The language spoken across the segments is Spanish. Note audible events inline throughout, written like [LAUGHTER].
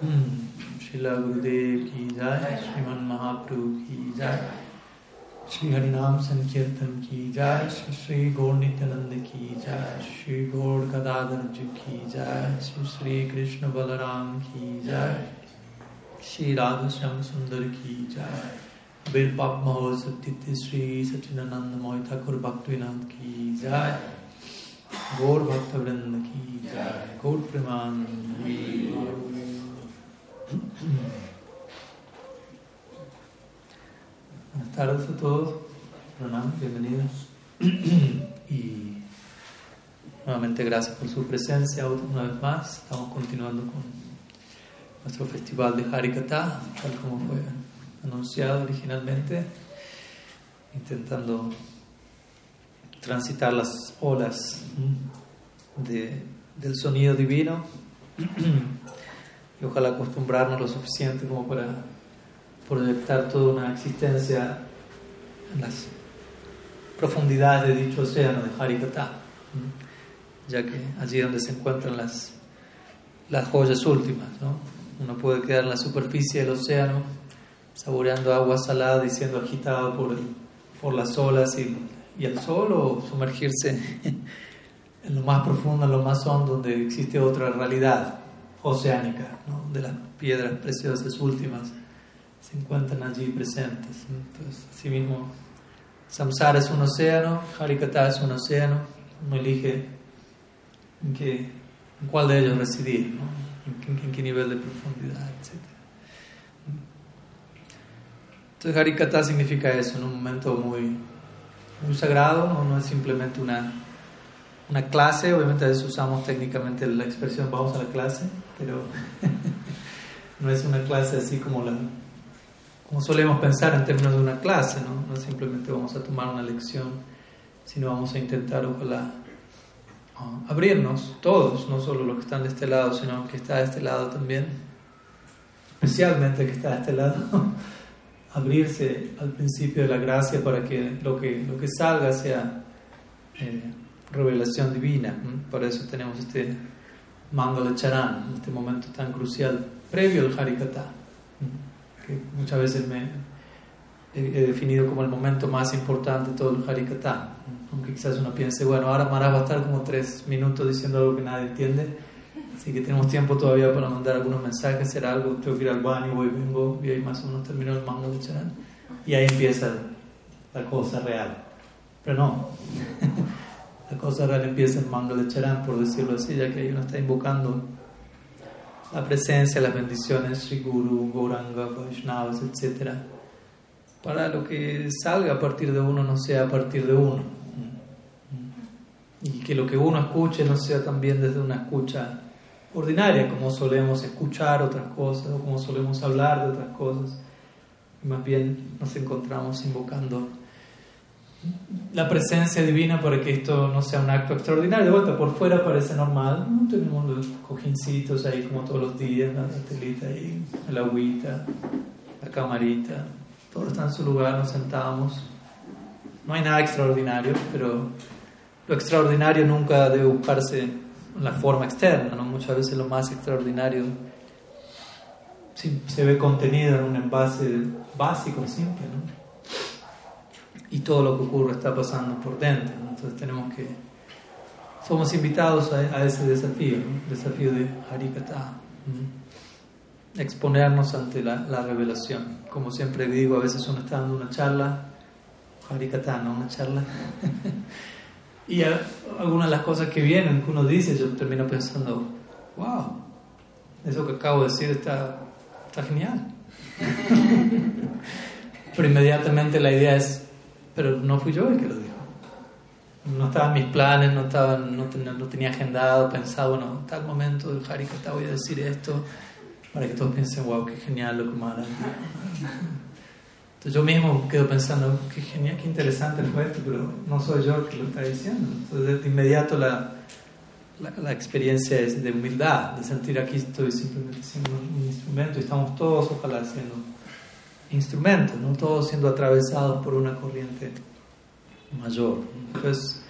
Shila Gurudev ki jai, Sriman Mahaprabhu ki jai, Shri Harinam Sankirtan ki jai, Shri Gaur Nityananda ki jai, Shri Gaur Gadadhar ji ki jai, Shri Shri Krishna Balaram ki jai, Shri Radha Shyam Sundar ki jai, Abir Pap Mahosab Titi Shri Sachinananda Moy Thakur Bhaktivinoda ki jai, Gaur Bhakta Vrinda ki jai, Gaur Preman ki Buenas tardes a todos, Pranam, bienvenidos. [CLEARS THROAT] y nuevamente gracias por su presencia una vez más. Estamos continuando con nuestro festival de Harikata, tal como fue anunciado originalmente, intentando transitar las olas de, del sonido divino [CLEARS THROAT] y ojalá acostumbrarnos lo suficiente como para proyectar toda una existencia en las profundidades de dicho océano de Harikata, ya que allí es donde se encuentran las, las joyas últimas. ¿no? Uno puede quedar en la superficie del océano saboreando agua salada y siendo agitado por, por las olas y, y, el sol o sumergirse [LAUGHS] en lo más profundo, en lo más hondo, donde existe otra realidad oceánica, ¿no? de las piedras preciosas últimas se encuentran allí presentes. Entonces, asimismo, Samsara es un océano, Harikata es un océano, uno elige en, qué, en cuál de ellos residir, ¿no? en, qué nivel de profundidad, etc. Entonces, Harikata significa eso, en un momento muy, muy sagrado, ¿no? no es simplemente una, una clase, obviamente a veces usamos técnicamente la expresión vamos a la clase, pero [LAUGHS] no es una clase así como la como solemos pensar en términos de una clase, ¿no? No simplemente vamos a tomar una lección, sino vamos a intentar, ojalá, uh, abrirnos todos, no solo los que están de este lado, sino que está de este lado también, especialmente que está de este lado, [LAUGHS] abrirse al principio de la gracia para que lo que, lo que salga sea eh, revelación divina. ¿Mm? Por eso tenemos este Mangala Charan, este momento tan crucial, previo al Harikata. ¿Mm? que muchas veces me he, he, definido como el momento más importante de todo el Harikata. Aunque quizás uno piense, bueno, ahora Maharaj va a estar como tres minutos diciendo algo que nadie entiende, así que tenemos tiempo todavía para mandar algunos mensajes, hacer algo, tengo que ir al baño, voy, vengo, y ahí más o menos termino el mango de Charan, y ahí empieza la cosa real. Pero no, [LAUGHS] la cosa real empieza en mango de Charan, por decirlo así, ya que ahí uno está invocando la presencia, las bendiciones, Sri Guru, Gauranga, Vaishnavas, etc. Para lo que salga a partir de uno no sea a partir de uno. Y que lo que uno escuche no sea también desde una escucha ordinaria, como solemos escuchar otras cosas o como solemos hablar de otras cosas. Más bien nos encontramos invocando la presencia divina para que esto no sea un acto extraordinario. De vuelta, por fuera parece normal. Tenemos los cojincitos ahí como todos los días, la telita ahí, el agüita, la camarita. Todo está en su lugar, nos sentamos. No hay nada extraordinario, pero lo extraordinario nunca debe buscarse en la forma externa. ¿no? Muchas veces lo más extraordinario se ve contenido en un envase básico, simple. ¿no? Y todo lo que ocurre está pasando por dentro. ¿no? Entonces tenemos que, somos invitados a, a ese desafío, ¿no? desafío de Harikata, ¿no? exponernos ante la, la, revelación. Como siempre digo, a veces uno está dando una charla, Harikata, ¿no? Una charla. [LAUGHS] y a, algunas de las cosas que vienen, que uno dice, yo termino pensando, wow, eso que acabo de decir está, está genial. [LAUGHS] Pero inmediatamente la idea es, pero no fui yo el que lo dijo. No estaban mis planes, no, estaban, no, tenía, no tenía agendado, pensado, bueno, en tal momento del Harikata voy a decir esto, para que todos piensen, wow, qué genial lo que Maharaj. Entonces yo mismo quedo pensando, qué genial, qué interesante fue esto, pero no soy yo el que lo está diciendo. Entonces de inmediato la, la, la experiencia es de humildad, de sentir aquí estoy simplemente siendo un instrumento y estamos todos, ojalá, siendo instrumentos, ¿no? todos siendo atravesados por una corriente mayor. Entonces,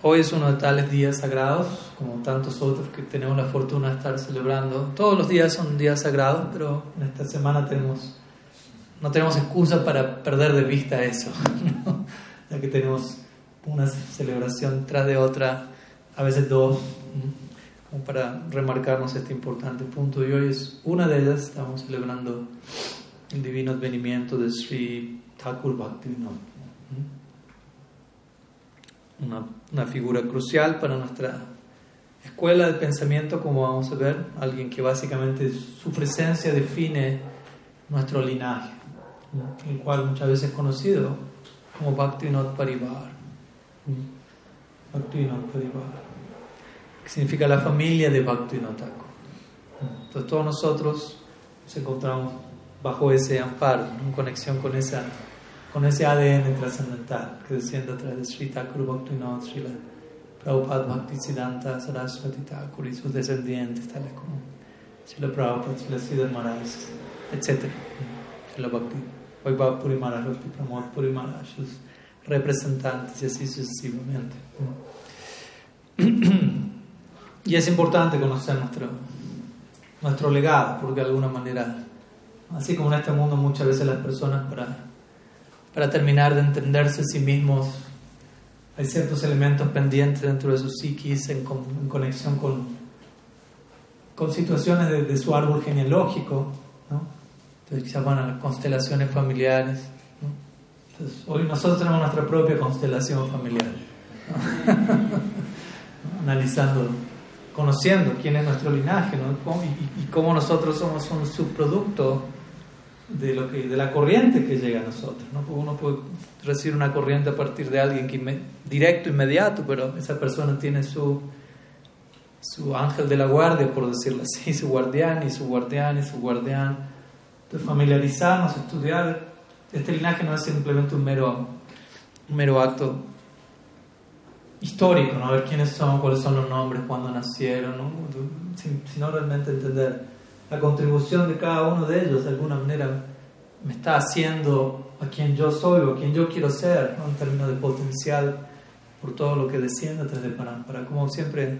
Hoy es uno de tales días sagrados, como tantos otros que tenemos la fortuna de estar celebrando. Todos los días son días sagrados, pero en esta semana tenemos, no tenemos excusa para perder de vista eso, [LAUGHS] ya que tenemos una celebración tras de otra, a veces dos, como para remarcarnos este importante punto. Y hoy es una de ellas, estamos celebrando el divino advenimiento de Sri Thakur Bhaktivinoda una, una figura crucial para nuestra escuela de pensamiento, como vamos a ver, alguien que básicamente su presencia define nuestro linaje, el cual muchas veces es conocido como Bhaktivinoda Parivar. Bhaktivinoda Parivar, que significa la familia de Bhaktivinoda Thakur. Entonces todos nosotros nos encontramos bajo ese amparo, en conexión con esa con ese ADN trascendental que desciende a través de Sri Thakur Bhaktivinoda, Sri Prabhupada Bhaktisiddhanta Saraswati Thakur y sus descendientes, tales como Srila Prabhupada, Srila Siddhar Maharaj, etc. Srila Bhakti, Vaibhav Puri Maharaj, Bhakti Pramod Puri Maharaj, sus representantes y así sucesivamente. [CLEARS THROAT] Y es importante conocer nuestro, nuestro legado, porque de alguna manera, así como en este mundo muchas veces las personas para para terminar de entenderse a sí mismos. Hay ciertos elementos pendientes dentro de su psiquis en, conexión con, con situaciones de, su árbol genealógico, ¿no? Entonces quizás van a constelaciones familiares. Entonces, hoy nosotros tenemos nuestra propia constelación familiar, [LAUGHS] analizando, conociendo quién es nuestro linaje ¿no? y, y, cómo nosotros somos un subproducto de, lo que, de la corriente que llega a nosotros. ¿no? Uno puede recibir una corriente a partir de alguien que directo, inmediato, pero esa persona tiene su, su ángel de la guardia, por decirlo así, [LAUGHS] su guardián y su guardián y su guardián. Entonces familiarizarnos, estudiar. Este linaje no es simplemente un mero, un mero acto histórico, ¿no? ver quiénes son, cuáles son los nombres, cuándo nacieron, ¿no? sino realmente entender la contribución de cada uno de ellos de alguna manera me está haciendo a quien yo soy o a quien yo quiero ser, en términos de potencial por todo lo que desciende desde Param. Para como siempre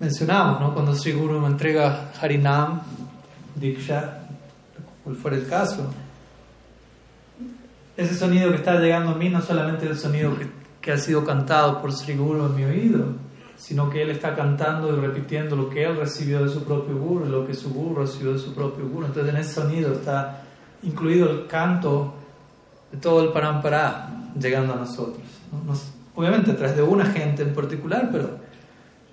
mencionamos, ¿no? cuando Sri Guru me entrega Harinam, Diksha, cual fuera el caso, ese sonido que está llegando a mí no solamente el sonido que, que ha sido cantado por Sri Guru en mi oído, sino que él está cantando y repitiendo lo que él recibió de su propio guru, lo que su guru recibió de su propio guru. Entonces en ese sonido está incluido el canto de todo el parampara llegando a nosotros. obviamente a través de una gente en particular, pero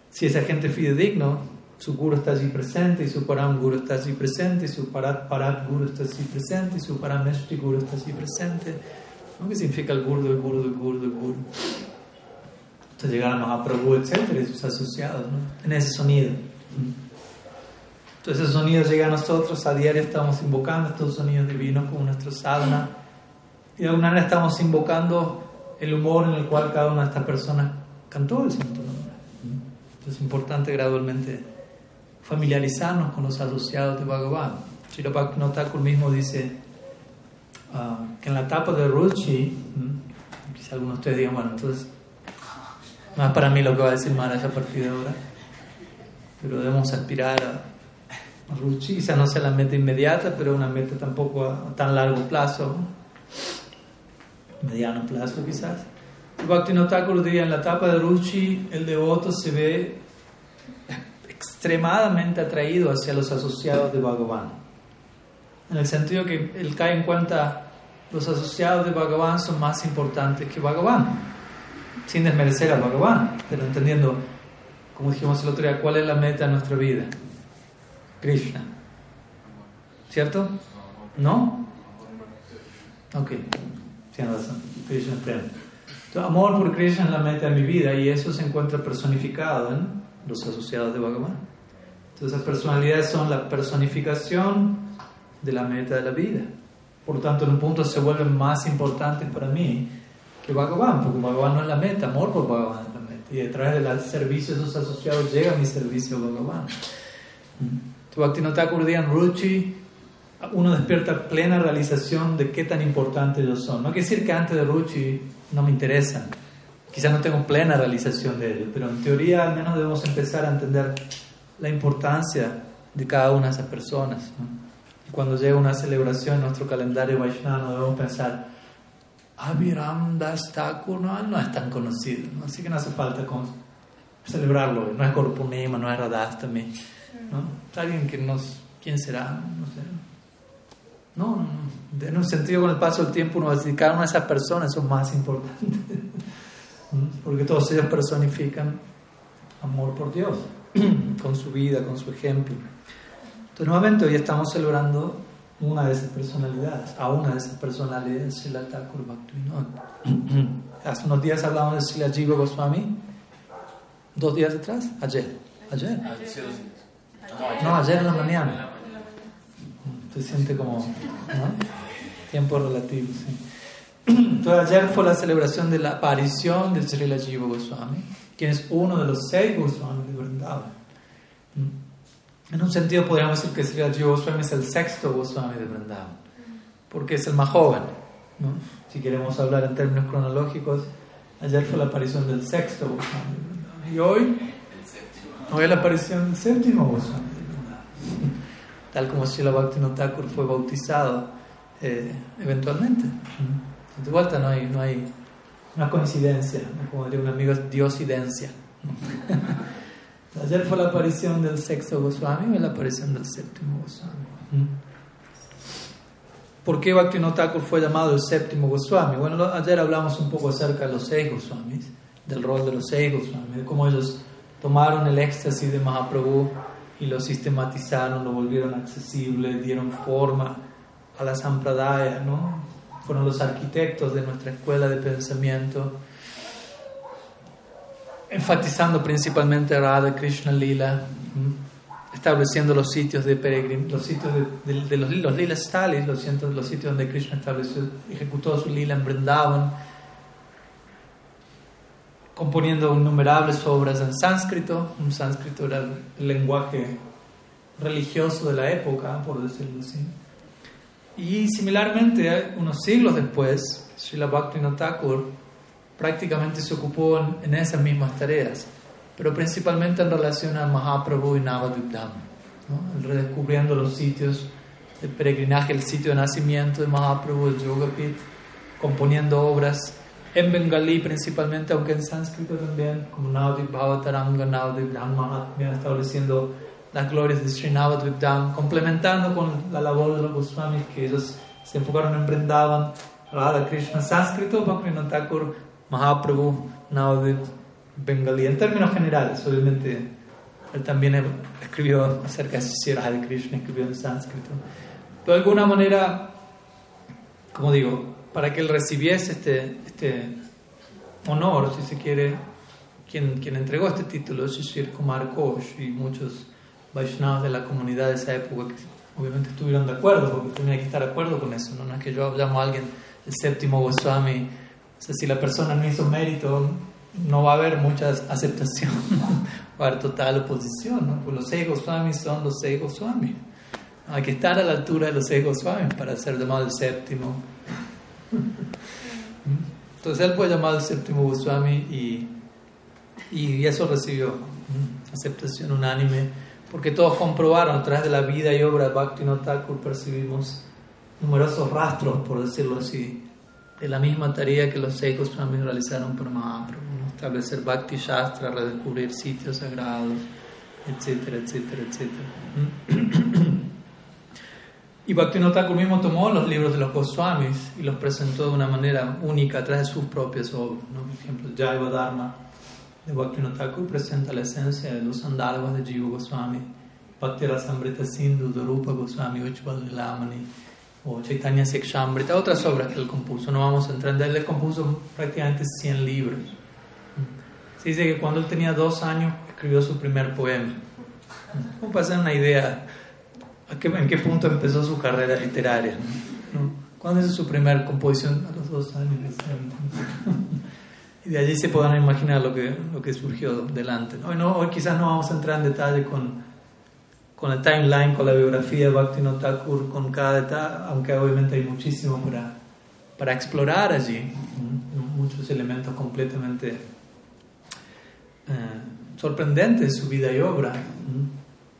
si esa gente es fidedigno, su guru está allí presente y su param guru está allí presente y su parat parat guru está allí presente y su parameshti guru está allí presente. ¿Qué significa el guru del guru del guru del guru? Hasta llegar a Mahaprabhu, etcétera, y sus asociados, ¿no? en ese sonido. Entonces ese sonido llega a nosotros, a diario estamos invocando estos sonidos divinos como nuestro sadhana, y de alguna manera estamos invocando el humor en el cual cada una de estas personas cantó el santo nombre. Entonces es importante gradualmente familiarizarnos con los asociados de Bhagavan. Srila Thakur mismo dice ah, que en la etapa de Ruchi, quizá algunos de ustedes digan, bueno, entonces más para mí lo que va a decir Maharaj a partir de ahora. Pero debemos aspirar a, a Ruchi, quizá no sea la meta inmediata, pero una meta tampoco a, tan largo plazo, mediano plazo quizás. Bhakti Thakur diría en la etapa de Ruchi, el devoto se ve extremadamente atraído hacia los asociados de Bhagavan. En el sentido que él cae en cuenta los asociados de Bhagavan son más importantes que Bhagavan sin desmerecer al Bhagavan, pero entendiendo, como dijimos el otro día, cuál es la meta de nuestra vida. Krishna. ¿Cierto? ¿No? Ok, tiene razón. Krishna es amor por Krishna es la meta de mi vida y eso se encuentra personificado en los asociados de Bhagavan. Entonces, las personalidades son la personificación de la meta de la vida. Por tanto, en un punto se vuelven más importantes para mí que Bhagavan, porque Bhagavan no es la meta, amor por Bhagavan es la meta. Y través del servicio de esos asociados llega mi servicio a Bhagavan. Tu Bhaktivinoda en Ruchi, uno despierta plena realización de qué tan importantes ellos son. No quiere decir que antes de Ruchi no me interesan, Quizás no tengo plena realización de ello, pero en teoría al menos debemos empezar a entender la importancia de cada una de esas personas. Y cuando llega una celebración en nuestro calendario Vaishnava, debemos pensar, Abhiram Das Thakur no, no es tan conocido, así que no hace falta celebrarlo. No es Korpunema, no es Radhastami. ¿no? Es alguien que nos. ¿Quién será? No sé. No, no, no. En un sentido, con el paso del tiempo, uno decir, cada una de esas personas son más importantes. [LAUGHS] Porque todos ellos personifican amor por Dios, [CLEARS THROAT] con su vida, con su ejemplo. Entonces, nuevamente, hoy estamos celebrando una de esas personalidades, a una de esas personalidades, Srila Thakur [CLEARS THROAT] Hace unos días hablamos de Srila Jiva Goswami, dos días atrás, ayer, ayer. No, ayer en la mañana. Se siente como tiempo relativo, sí. [CLEARS THROAT] Entonces ayer fue la celebración de la aparición de Srila Jiva Goswami, quien es uno de los seis Goswami de Vrindavan. En un sentido podríamos decir que Srila Jiva Goswami es el sexto Goswami de Vrindavan, porque es el más joven. ¿no? Si queremos hablar en términos cronológicos, ayer fue la aparición del sexto Goswami de Vrindavan. Y hoy, hoy la aparición del séptimo Goswami de Vrindavan. Tal como Srila Bhaktivinoda Thakur fue bautizado eh, eventualmente. De vuelta no hay, no hay una coincidencia, como diría un amigo, diosidencia. [LAUGHS] Ayer fue la aparición del sexto Goswami y la aparición del séptimo Goswami. ¿Por qué Bhaktivinoda fue llamado el séptimo Goswami? Bueno, ayer hablamos un poco acerca de los seis Goswamis, del rol de los seis Goswamis, de cómo ellos tomaron el éxtasis de Mahaprabhu y lo sistematizaron, lo volvieron accesible, dieron forma a la Sampradaya, ¿no? Fueron los arquitectos de nuestra escuela de pensamiento enfatizando principalmente Radha Krishna Lila, estableciendo los sitios de peregrin, los sitios de, los, los Lila Stalis, los, los sitios donde Krishna estableció, ejecutó su Lila en Vrindavan, componiendo innumerables obras en sánscrito, un sánscrito era el lenguaje religioso de la época, por decirlo así. Y similarmente, unos siglos después, Srila Bhaktivinoda Thakur prácticamente se ocupó en, esas mismas tareas, pero principalmente en relación a Mahaprabhu y Navadvip ¿no? redescubriendo los sitios de peregrinaje, el sitio de nacimiento de Mahaprabhu, el Yogapit, componiendo obras en bengalí principalmente, aunque en sánscrito también, como Navadvip Bhavataranga, Navadvip Mahatmya, estableciendo las glorias de Sri Navadvip complementando con la labor de los Goswamis que ellos se enfocaron en Vrindavan, Radha Krishna, sánscrito, Bhaktivinoda Thakur Mahaprabhu Navadip Bengali. En términos generales, obviamente, él también escribió acerca de Sri de Krishna, escribió en sánscrito. Pero de alguna manera, como digo, para que él recibiese este, este honor, si se quiere, quien, quien entregó este título, Shishir Kumar Ghosh y muchos Vaishnavas de la comunidad de esa época, que obviamente estuvieron de acuerdo, porque tenía que estar de acuerdo con eso, no, es que yo llamo a alguien el séptimo Goswami sea, si la persona no hizo mérito, no va a haber mucha aceptación, [LAUGHS] va a haber total oposición, ¿no? Pues los seis Goswamis son los seis Goswamis. Hay que estar a la altura de los seis Goswamis para ser llamado el séptimo. [LAUGHS] Entonces él fue llamado el séptimo Goswami y, y eso recibió aceptación unánime, porque todos comprobaron a través de la vida y obra de Bhakti Thakur percibimos numerosos rastros, por decirlo así, de la misma tarea que los seis Goswamis realizaron por Mahaprabhu, establecer Bhakti Shastra, redescubrir sitios sagrados, etcétera, etcétera, etcétera. Y Bhaktivinoda mismo tomó los libros de los Goswamis y los presentó de una manera única a través de sus propias obras. Por ejemplo, Jaiva Dharma de Bhaktivinoda presenta la esencia de los andalvas de Jiva Goswami, Bhakti Rasamrita Sindhu de Rupa Goswami, Uchval Lamani, o Chaitanya Sekshambrita, otras obras que él compuso. No vamos a entrar en él, compuso prácticamente 100 libros. Se dice que cuando él tenía dos años escribió su primer poema. ¿Cómo para hacer una idea en qué punto empezó su carrera literaria? ¿Cuándo hizo su primera composición? A los dos años. y de allí se puedan imaginar lo que, lo que surgió delante. Hoy, no, hoy quizás no vamos a entrar en detalle con con el timeline, con la biografía de Bhaktivinoda Thakur, con cada detalle, aunque obviamente hay muchísimo para, para explorar allí. muchos elementos completamente eh, sorprendentes de su vida y obra.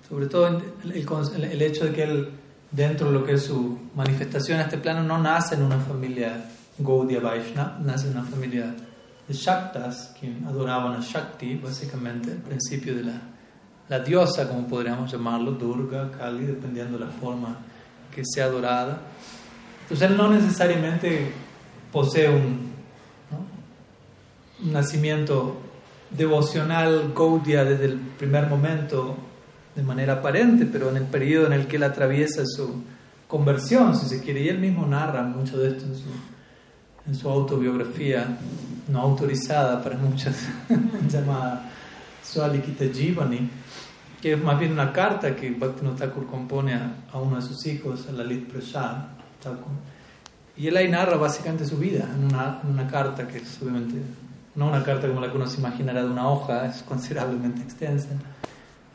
Sobre todo el, el, hecho de que él, dentro de lo que es su manifestación en este plano, no nace en una familia Gaudiya Vaishnava, nace en una familia de Shaktas, que adoraban a Shakti, básicamente, el principio de la, la diosa, como podríamos llamarlo, Durga, Kali, dependiendo de la forma que sea adorada. Entonces él no necesariamente posee un, un nacimiento devocional Gaudiya desde el primer momento de manera aparente, pero en el periodo en el que él atraviesa su conversión, si se quiere, y él mismo narra mucho de esto en su, en su autobiografía no autorizada para muchas, [LAUGHS] llamada Swalikita Jivani, que es más bien una carta que Bhaktivinoda Thakur compone a, uno de sus hijos, a Lalit Prasad Y él ahí narra básicamente su vida en una, en una carta que es obviamente no una carta como la que uno se imaginará de una hoja, es considerablemente extensa.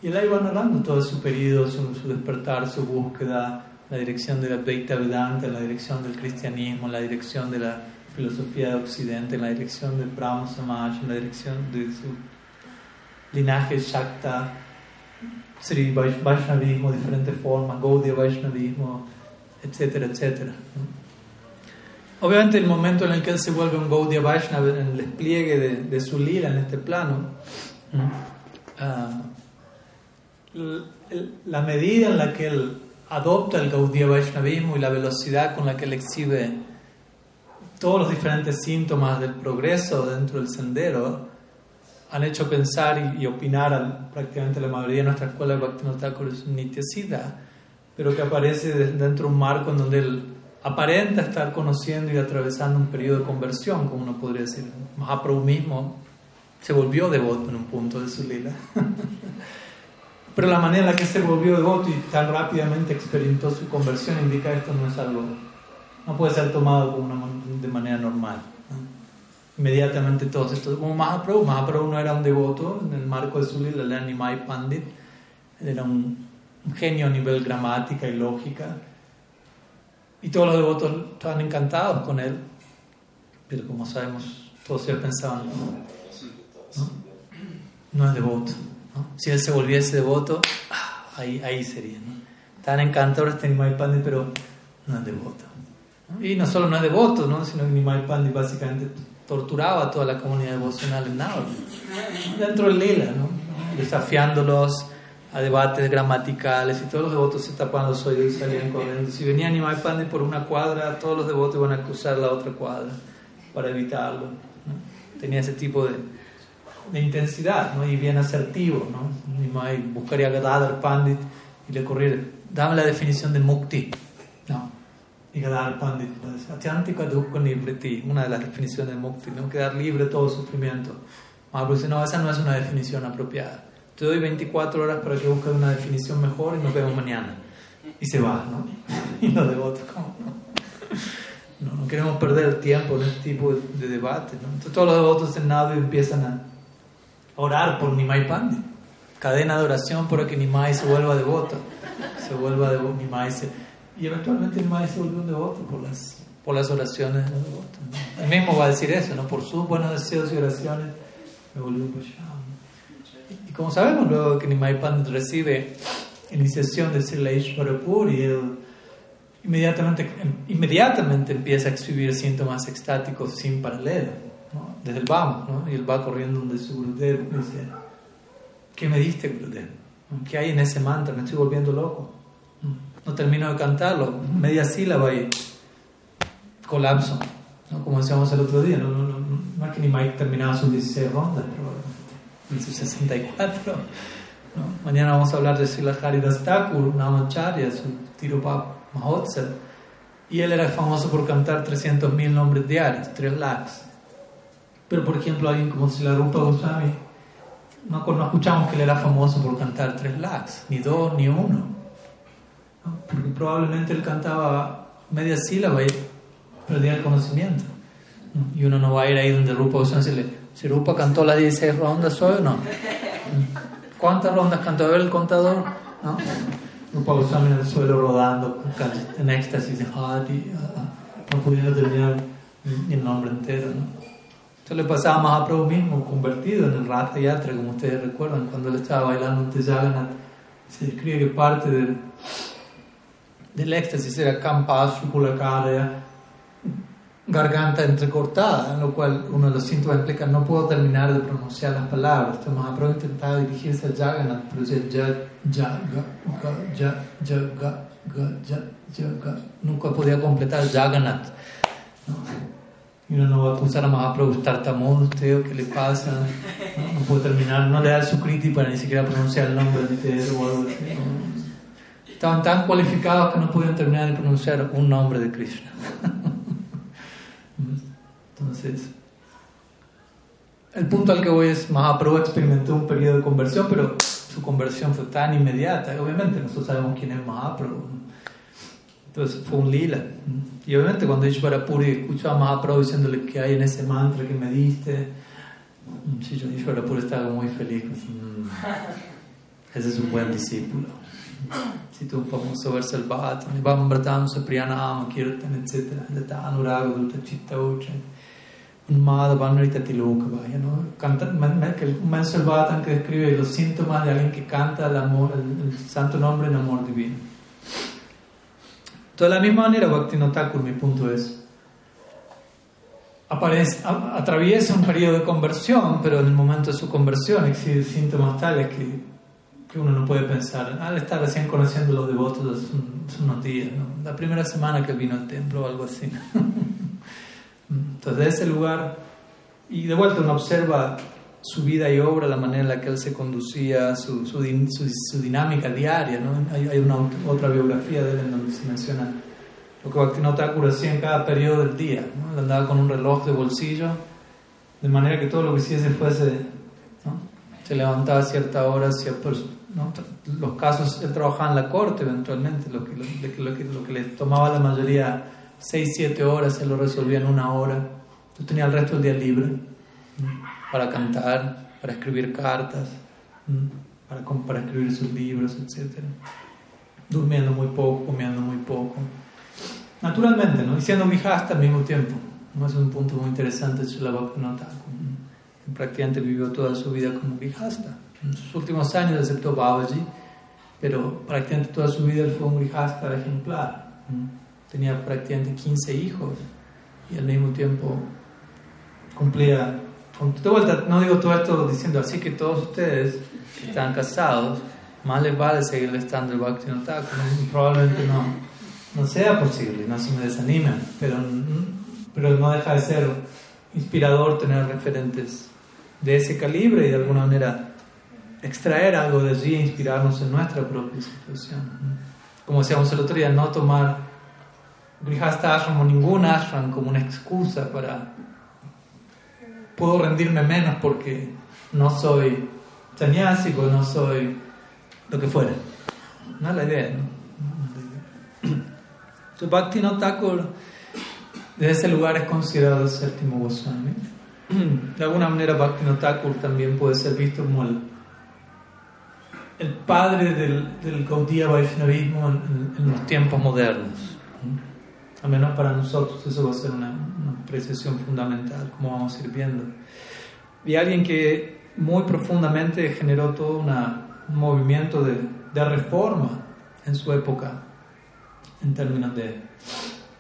Y él ahí va narrando todo su periodo, su, su despertar, su búsqueda, la dirección de la Advaita Vedanta, la dirección del cristianismo, la dirección de la filosofía de Occidente, la dirección del Brahma Samaj, la dirección de su linaje Shakta, Sri Vaishnavismo, diferentes formas, Gaudiya Vaishnavismo, etcétera, etcétera. Obviamente el momento en el que él se vuelve un Gaudiya Vaishnava en el despliegue de, su lila en este plano, ah, la medida en la que él adopta el Gaudiya Vaishnavismo y la velocidad con la que él exhibe todos los diferentes síntomas del progreso dentro del sendero, han hecho pensar y, opinar a prácticamente la mayoría de nuestra escuela de Bhaktivinoda Thakur es Nityasida, pero que aparece dentro de un marco en donde él aparenta estar conociendo y atravesando un periodo de conversión, como uno podría decir. Mahaprabhu mismo se volvió devoto en un punto de su lila. [LAUGHS] Pero la manera en la que se volvió devoto y tan rápidamente experimentó su conversión indica que esto no es algo, no puede ser tomado de manera normal. Inmediatamente todos estos, como Mahaprabhu, Mahaprabhu no era un devoto en el marco de su lila, era Nimai Pandit, era un, un genio a nivel gramática y lógica y todos los devotos estaban encantados con él, pero como sabemos, todos ellos pensaban, no, no es devoto. Si él se volviese devoto, ah, ahí, ahí sería. ¿no? Tan encantador este Nimai Pandi, pero no es devoto. Y no solo no es devoto, ¿no? sino que Nimai Pandi básicamente torturaba a toda la comunidad devocional en Nauru, dentro del Lila, ¿no? desafiándolos a debates gramaticales y todos los devotos se tapaban los oídos y salían corriendo. Si venía Nimai Pandit por una cuadra, todos los devotos iban a cruzar la otra cuadra para evitarlo. Tenía ese tipo de, de intensidad ¿no? y bien asertivo. ¿no? Nimai buscaría a Gadadhar Pandit y le corría, dame la definición de mukti. No. Y Gadadhar Pandit Atyantika Nibriti, una de las definiciones de mukti, ¿no? quedar libre de todo sufrimiento. Mahaprabhu dice, no, esa no es una definición apropiada te doy 24 horas para que busques una definición mejor y nos vemos mañana. Y se va, ¿no? [LAUGHS] Y los devotos, ¿cómo no? No, queremos perder el tiempo en este tipo de, debate, ¿no? Entonces todos los devotos en Nadu empiezan a orar por Nimai Pandit. Cadena de oración para que Nimai se vuelva devoto. Se vuelva devoto, Nimai se... Y eventualmente Nimai se vuelve un devoto por las, por las oraciones de los devotos. ¿no? Él mismo va a decir eso, ¿no? Por sus buenos deseos y oraciones me volvió un y como sabemos, luego que Nimai Pandit recibe iniciación de Srila y él inmediatamente, inmediatamente empieza a exhibir síntomas extáticos sin paralelo, desde el vamos, ¿no? y él va corriendo donde su Gurudev y dice, ¿qué me diste Gurudev? ¿Qué hay en ese mantra? Me estoy volviendo loco. No termino de cantarlo, media sílaba y colapso, como decíamos el otro día, no, no, no, no es que Nimai terminaba sus 16 rondas, pero en su 64. ¿no? Mañana vamos a hablar de Srila Haridas Thakur, Namacharya, su Tirupa Mahotsav. Y él era famoso por cantar 300.000 nombres diarios, 3 lakhs. Pero por ejemplo, alguien como Srila Rupa Goswami, no, no, escuchamos que él era famoso por cantar 3 lakhs, ni dos, ni Porque probablemente él cantaba media sílaba y perdía el conocimiento. Y uno no va a ir ahí donde Rupa Goswami le si Rupa cantó las 16 rondas hoy o no. [LAUGHS] ¿Cuántas rondas cantó el contador? ¿No? Rupa Goswami en el suelo rodando en éxtasis de Hadi, no pudiendo terminar el nombre entero. ¿no? Esto le pasaba a Mahaprabhu mismo, convertido en el Ratha Yatra, como ustedes recuerdan, cuando él estaba bailando ante Jagannath. Se describe que parte del, del éxtasis era Kampashu Pulakaya, garganta entrecortada, en lo cual uno de los síntomas implica no puedo terminar de pronunciar las palabras. Entonces Mahaprabhu intentaba dirigirse a Jagannath, pero decía ya, ya, ga, ya, ya, ga, ga, ya, ya, ga. Nunca podía completar Jagannath. ¿no? Y uno no va a acusar a Mahaprabhu tartamudo, usted, ¿qué le pasa? ¿No? no terminar, no le da su kriti para ni siquiera pronunciar el nombre de o algo así. Estaban tan cualificados que no podían terminar de pronunciar un nombre de Krishna. Entonces, el punto al que voy es, Mahaprabhu experimentó un periodo de conversión, pero su conversión fue tan inmediata, obviamente nosotros sabemos quién es Mahaprabhu. Entonces fue un lila. Y obviamente cuando Ishvara Puri escuchó a Mahaprabhu diciéndole que hay en ese mantra que me diste, Ishvara Puri estaba muy feliz. Mm, ese es un buen discípulo. Si tú un famoso verso el Bhattan, Vambratam Sapriyanam, Kirtan, etc. Anuraga, Dutta Chitta Ucha. Un Madhavanrita Tiloka, vaya, ¿no? Canta, un verso el que describe los síntomas de alguien que canta el, amor, el, el santo nombre en amor divino. De la misma manera, Bhaktivinoda mi punto es, aparece, a, atraviesa un periodo de conversión, pero en el momento de su conversión existen síntomas tales que, que uno no puede pensar, al estar recién conociendo a los devotos son unos días, la primera semana que vino al templo o algo así. [LAUGHS] Entonces, de ese lugar, y de vuelta uno observa su vida y obra, la manera en la que él se conducía, su, su, dinámica diaria. ¿no? Hay, una otra biografía de él en donde se menciona lo que Bhaktivinoda Thakur hacía en cada periodo del día. ¿no? Él andaba con un reloj de bolsillo, de manera que todo lo que hiciese fuese... Se levantaba a cierta hora, ¿no? los casos, él trabajaba en la corte eventualmente, lo que, lo, lo, que, lo que le tomaba la mayoría 6, 7 horas, se lo resolvía en una hora. Entonces tenía el resto del día libre para cantar, para escribir cartas, para, para escribir sus libros, etc. Durmiendo muy poco, comiendo muy poco. Naturalmente, ¿no? Y siendo hasta al mismo tiempo. ¿no? Es un punto muy interesante de la Bhaktivinoda Prácticamente vivió toda su vida como vihasta. En sus últimos años aceptó Babaji, pero prácticamente toda su vida él fue un vihasta ejemplar. Tenía prácticamente 15 hijos y al mismo tiempo cumplía de vuelta, no digo todo esto diciendo así que todos ustedes que están casados, más les vale seguir estando el Bhakti no Probablemente no, no sea posible, no se me desanimen, pero, pero no deja de ser inspirador tener referentes de ese calibre y de alguna manera extraer algo de allí e inspirarnos en nuestra propia situación. Como decíamos el otro día, no tomar Grihastha Ashram o ningún ashram como una excusa para puedo rendirme menos porque no soy sannyásico, no soy lo que fuera. No es la idea. ¿no? [CLEARS THROAT] Entonces, Bhakti no Thakur, desde ese lugar es considerado el séptimo Goswami. [CLEARS THROAT] De alguna manera, Bhakti no también puede ser visto como el, el padre del, del Gaudiya Vaishnavismo en, los tiempos modernos. Al menos para nosotros, eso va a ser una, precisión fundamental, como vamos a ir viendo. Y alguien que muy profundamente generó todo una, un movimiento de, de, reforma en su época, en términos de,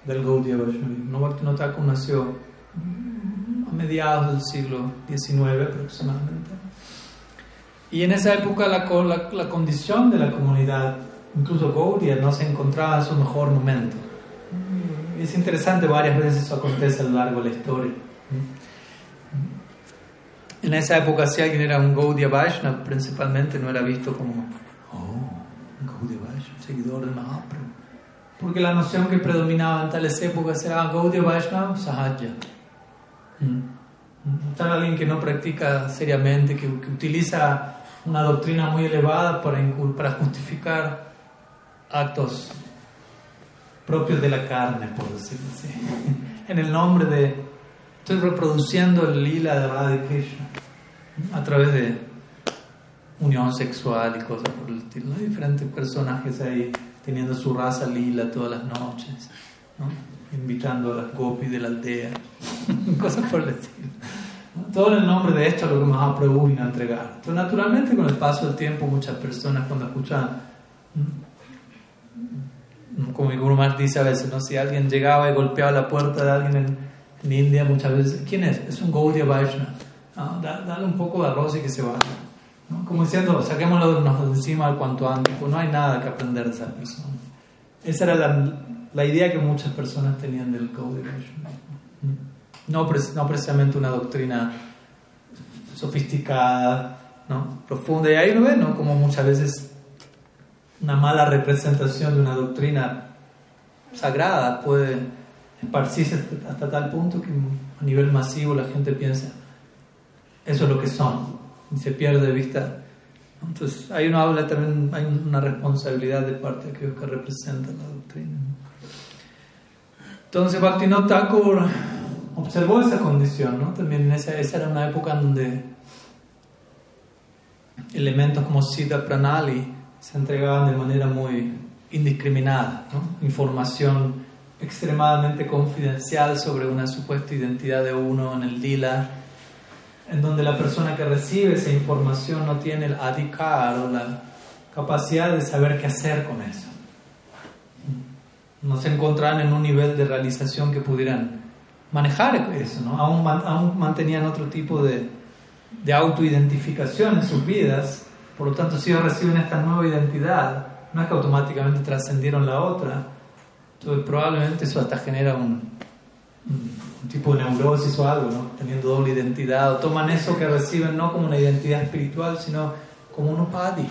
del Gaudiya Vaishnavismo. Thakur nació a mediados del siglo XIX aproximadamente. Y en esa época la, la, la condición de la comunidad, incluso Gaudiya, no se encontraba en su mejor momento es interesante, varias veces eso acontece a lo largo de la historia. En esa época, si alguien era un Gaudiya Vaishnava, principalmente no era visto como, oh, un Gaudiya Vaishnava, seguidor de Mahaprabhu. Porque la noción que predominaba en tales épocas era Gaudiya Vaishnava, Sahaja. Tal alguien que no practica seriamente, que, que, utiliza una doctrina muy elevada para, para justificar actos propios de la carne, por decirlo así. [LAUGHS] En el nombre de... Estoy reproduciendo el lila de Radha Krishna a través de unión sexual y cosas por el estilo. Hay diferentes personajes ahí teniendo su raza lila todas las noches, ¿no? invitando a las gopis de la aldea, [LAUGHS] cosas por el estilo. Todo en nombre de esto es lo que Mahaprabhu vino a entregar. Entonces, naturalmente, con el paso del tiempo, muchas personas cuando escuchan, como mi Guru dice a veces, ¿no? si alguien llegaba y golpeaba la puerta de alguien en, en India, muchas veces, ¿quién es? Es un Gaudiya Vaishnava. ¿no? Dale un poco de arroz y que se vaya. ¿no? Como diciendo, saquémoslo de encima al cuanto antes, pues no hay nada que aprender de esa persona. Esa era la, la idea que muchas personas tenían del Gaudiya Vaishnava. No, no precisamente una doctrina sofisticada, ¿no? profunda. Y ahí uno ve, ¿no? Como muchas veces una mala representación de una doctrina sagrada puede esparcirse hasta tal punto que a nivel masivo la gente piensa, eso es lo que son, y se pierde de vista. Entonces, ahí uno habla también, hay una responsabilidad de parte de aquellos que representan la doctrina. Entonces, Bhaktivinoda Thakur observó esa condición, ¿no? También esa, esa era una época donde elementos como Siddha Pranali se entregaban de manera muy indiscriminada, ¿no? Información extremadamente confidencial sobre una supuesta identidad de uno en el Dila, en donde la persona que recibe esa información no tiene el adhikar o la capacidad de saber qué hacer con eso. No se encontraban en un nivel de realización que pudieran manejar eso, ¿no? Aún, mantenían otro tipo de, de autoidentificación en sus vidas, por lo tanto, si ellos reciben esta nueva identidad, no es que automáticamente trascendieron la otra, entonces probablemente eso hasta genera un, tipo de neurosis o algo, ¿no? Teniendo doble identidad, o toman eso que reciben no como una identidad espiritual, sino como un upadi,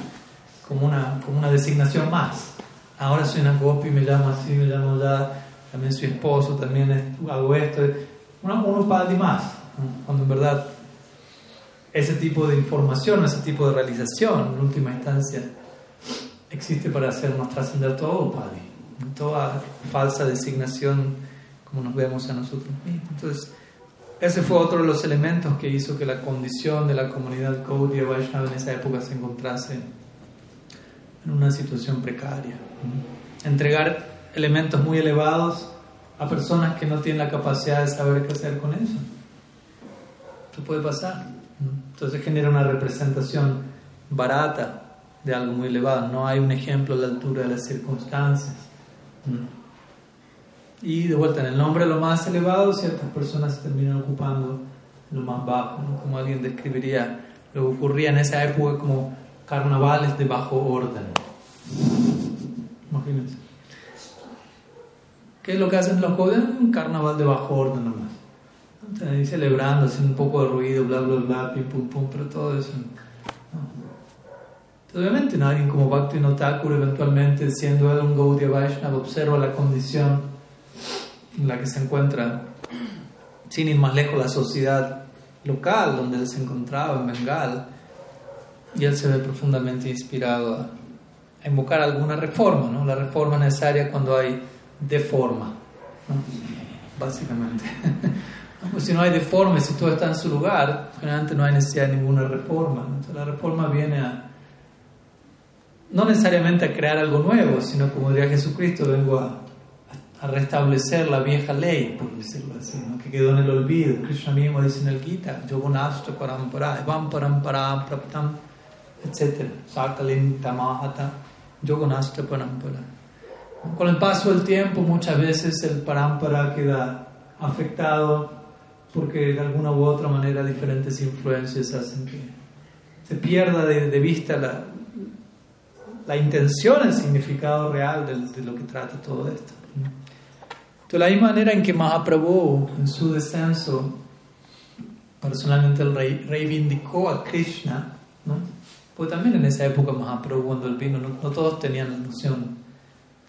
como una, designación más. Ahora soy una gopi, me llamo así, me llamo ya, también soy esposo, también hago esto, un upadi más, cuando en verdad ese tipo de información, ese tipo de realización, en última instancia, existe para hacernos trascender todo upadi toda falsa designación como nos vemos a nosotros mismos. Entonces, ese fue otro de los elementos que hizo que la condición de la comunidad Gaudiya Vaishnava en esa época se encontrase en una situación precaria. Entregar elementos muy elevados a personas que no tienen la capacidad de saber qué hacer con eso. Esto puede pasar. Entonces genera una representación barata de algo muy elevado. No hay un ejemplo a la altura de las circunstancias. Y de vuelta, en el nombre de lo más elevado, ciertas personas terminan ocupando lo más bajo, como alguien describiría lo que ocurría en esa época como carnavales de bajo orden. Imagínense. ¿Qué es lo que hacen los jóvenes? Un carnaval de bajo orden nomás. Están ahí celebrando, haciendo un poco de ruido, bla, bla, bla, pim, pum, pum, pero todo eso. Obviamente, ¿no? alguien como Bhakti Thakur, eventualmente, siendo él un Gaudiya Vaishnava, observa la condición en la que se encuentra, sin ir más lejos, la sociedad local donde él se encontraba, en Bengal, y él se ve profundamente inspirado a, invocar alguna reforma, ¿no? la reforma necesaria cuando hay deforma, ¿no? básicamente. [LAUGHS] Pues si no hay deforme, si todo está en su lugar, generalmente no hay necesidad de ninguna reforma. La reforma viene a no necesariamente a crear algo nuevo, sino como diría Jesucristo, vengo a, restablecer la vieja ley, por decirlo así, que quedó en el olvido. Krishna mismo dice en el Gita, Yogonashta Parampara, Evam Parampara Praptam, etc. Sakalim Tamahata, Yogonashta Parampara. Con el paso del tiempo, muchas veces el Parampara queda afectado porque de alguna u otra manera diferentes influencias hacen que se pierda de, de vista la, la intención, el significado real de, lo que trata todo esto. De la misma manera en que Mahaprabhu, en su descenso, personalmente el rey reivindicó a Krishna, ¿no? pues también en esa época Mahaprabhu, cuando él vino, no, todos tenían la noción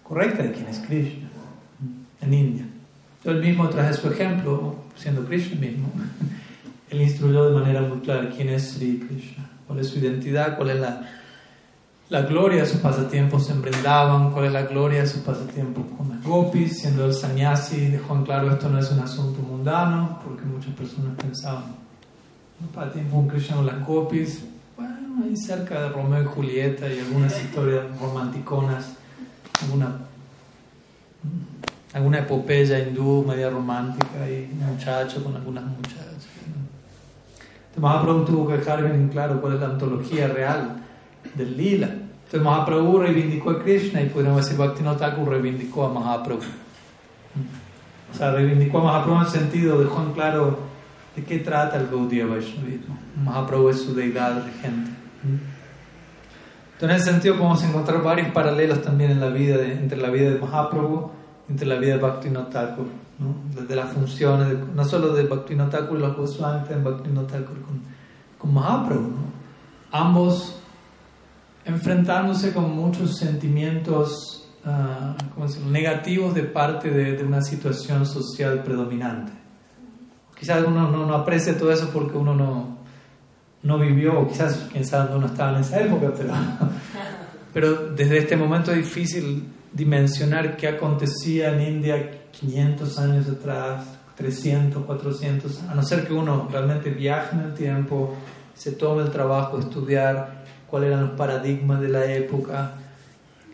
correcta de quién es Krishna en India. Él mismo traje su ejemplo, siendo Krishna mismo, [LAUGHS] él instruyó de manera muy clara quién es Sri Krishna, cuál es su identidad, cuál es la la gloria de sus pasatiempos en brindaban, cuál es la gloria de sus pasatiempos con las gopis, siendo el sannyasi, dejó en claro esto no es un asunto mundano, porque muchas personas pensaban, un pasatiempo con Krishna con las gopis, bueno, ahí cerca de Romeo y Julieta y algunas historias romanticonas, alguna, alguna epopeya hindú media romántica y muchacho con algunas muchachas. Entonces Mahaprabhu tuvo que dejar bien claro cuál es la antología real del lila. Entonces Mahaprabhu reivindicó a Krishna y podríamos decir Bhaktivinoda Thakur reivindicó a Mahaprabhu. O sea, reivindicó a Mahaprabhu en el sentido, dejó en claro de qué trata el Gaudiya Vaishnavismo. Mahaprabhu es su deidad regente. Entonces, en ese sentido podemos encontrar varios paralelos también en la vida entre la vida de Mahaprabhu y entre la vida de Bhaktivinoda Thakur. ¿no? De las funciones, no solo de Bhaktivinoda Thakur y los Goswami, en Bhaktivinoda Thakur con, con Mahaprabhu. Ambos enfrentándose con muchos sentimientos uh, negativos de parte de, de, una situación social predominante. Quizás uno no, no, aprecia todo eso porque uno no, no vivió, o quizás quién sabe uno estaba en esa época, pero, [LAUGHS] pero desde este momento es difícil dimensionar qué acontecía en India 500 años atrás, 300, 400, a no ser que uno realmente viaje en el tiempo, se tome el trabajo de estudiar cuáles eran los paradigmas de la época,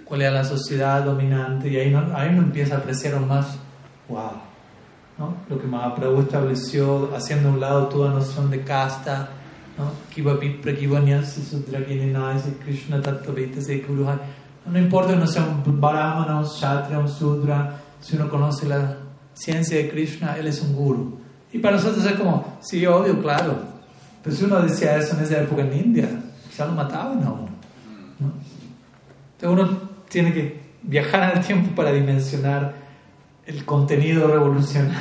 cuál era la sociedad dominante, y ahí, no, ahí uno empieza a apreciar más, wow, ¿no? lo que Mahaprabhu estableció, haciendo a un lado toda noción de casta, ¿no? No importa que no sea un brahmana, un kshatriya, un sudra, si uno conoce la ciencia de Krishna, él es un guru. Y para nosotros es como, sí, obvio, claro. Pero si uno decía eso en esa época en India, ya lo mataban a uno. ¿no? Entonces uno tiene que viajar en el tiempo para dimensionar el contenido revolucionario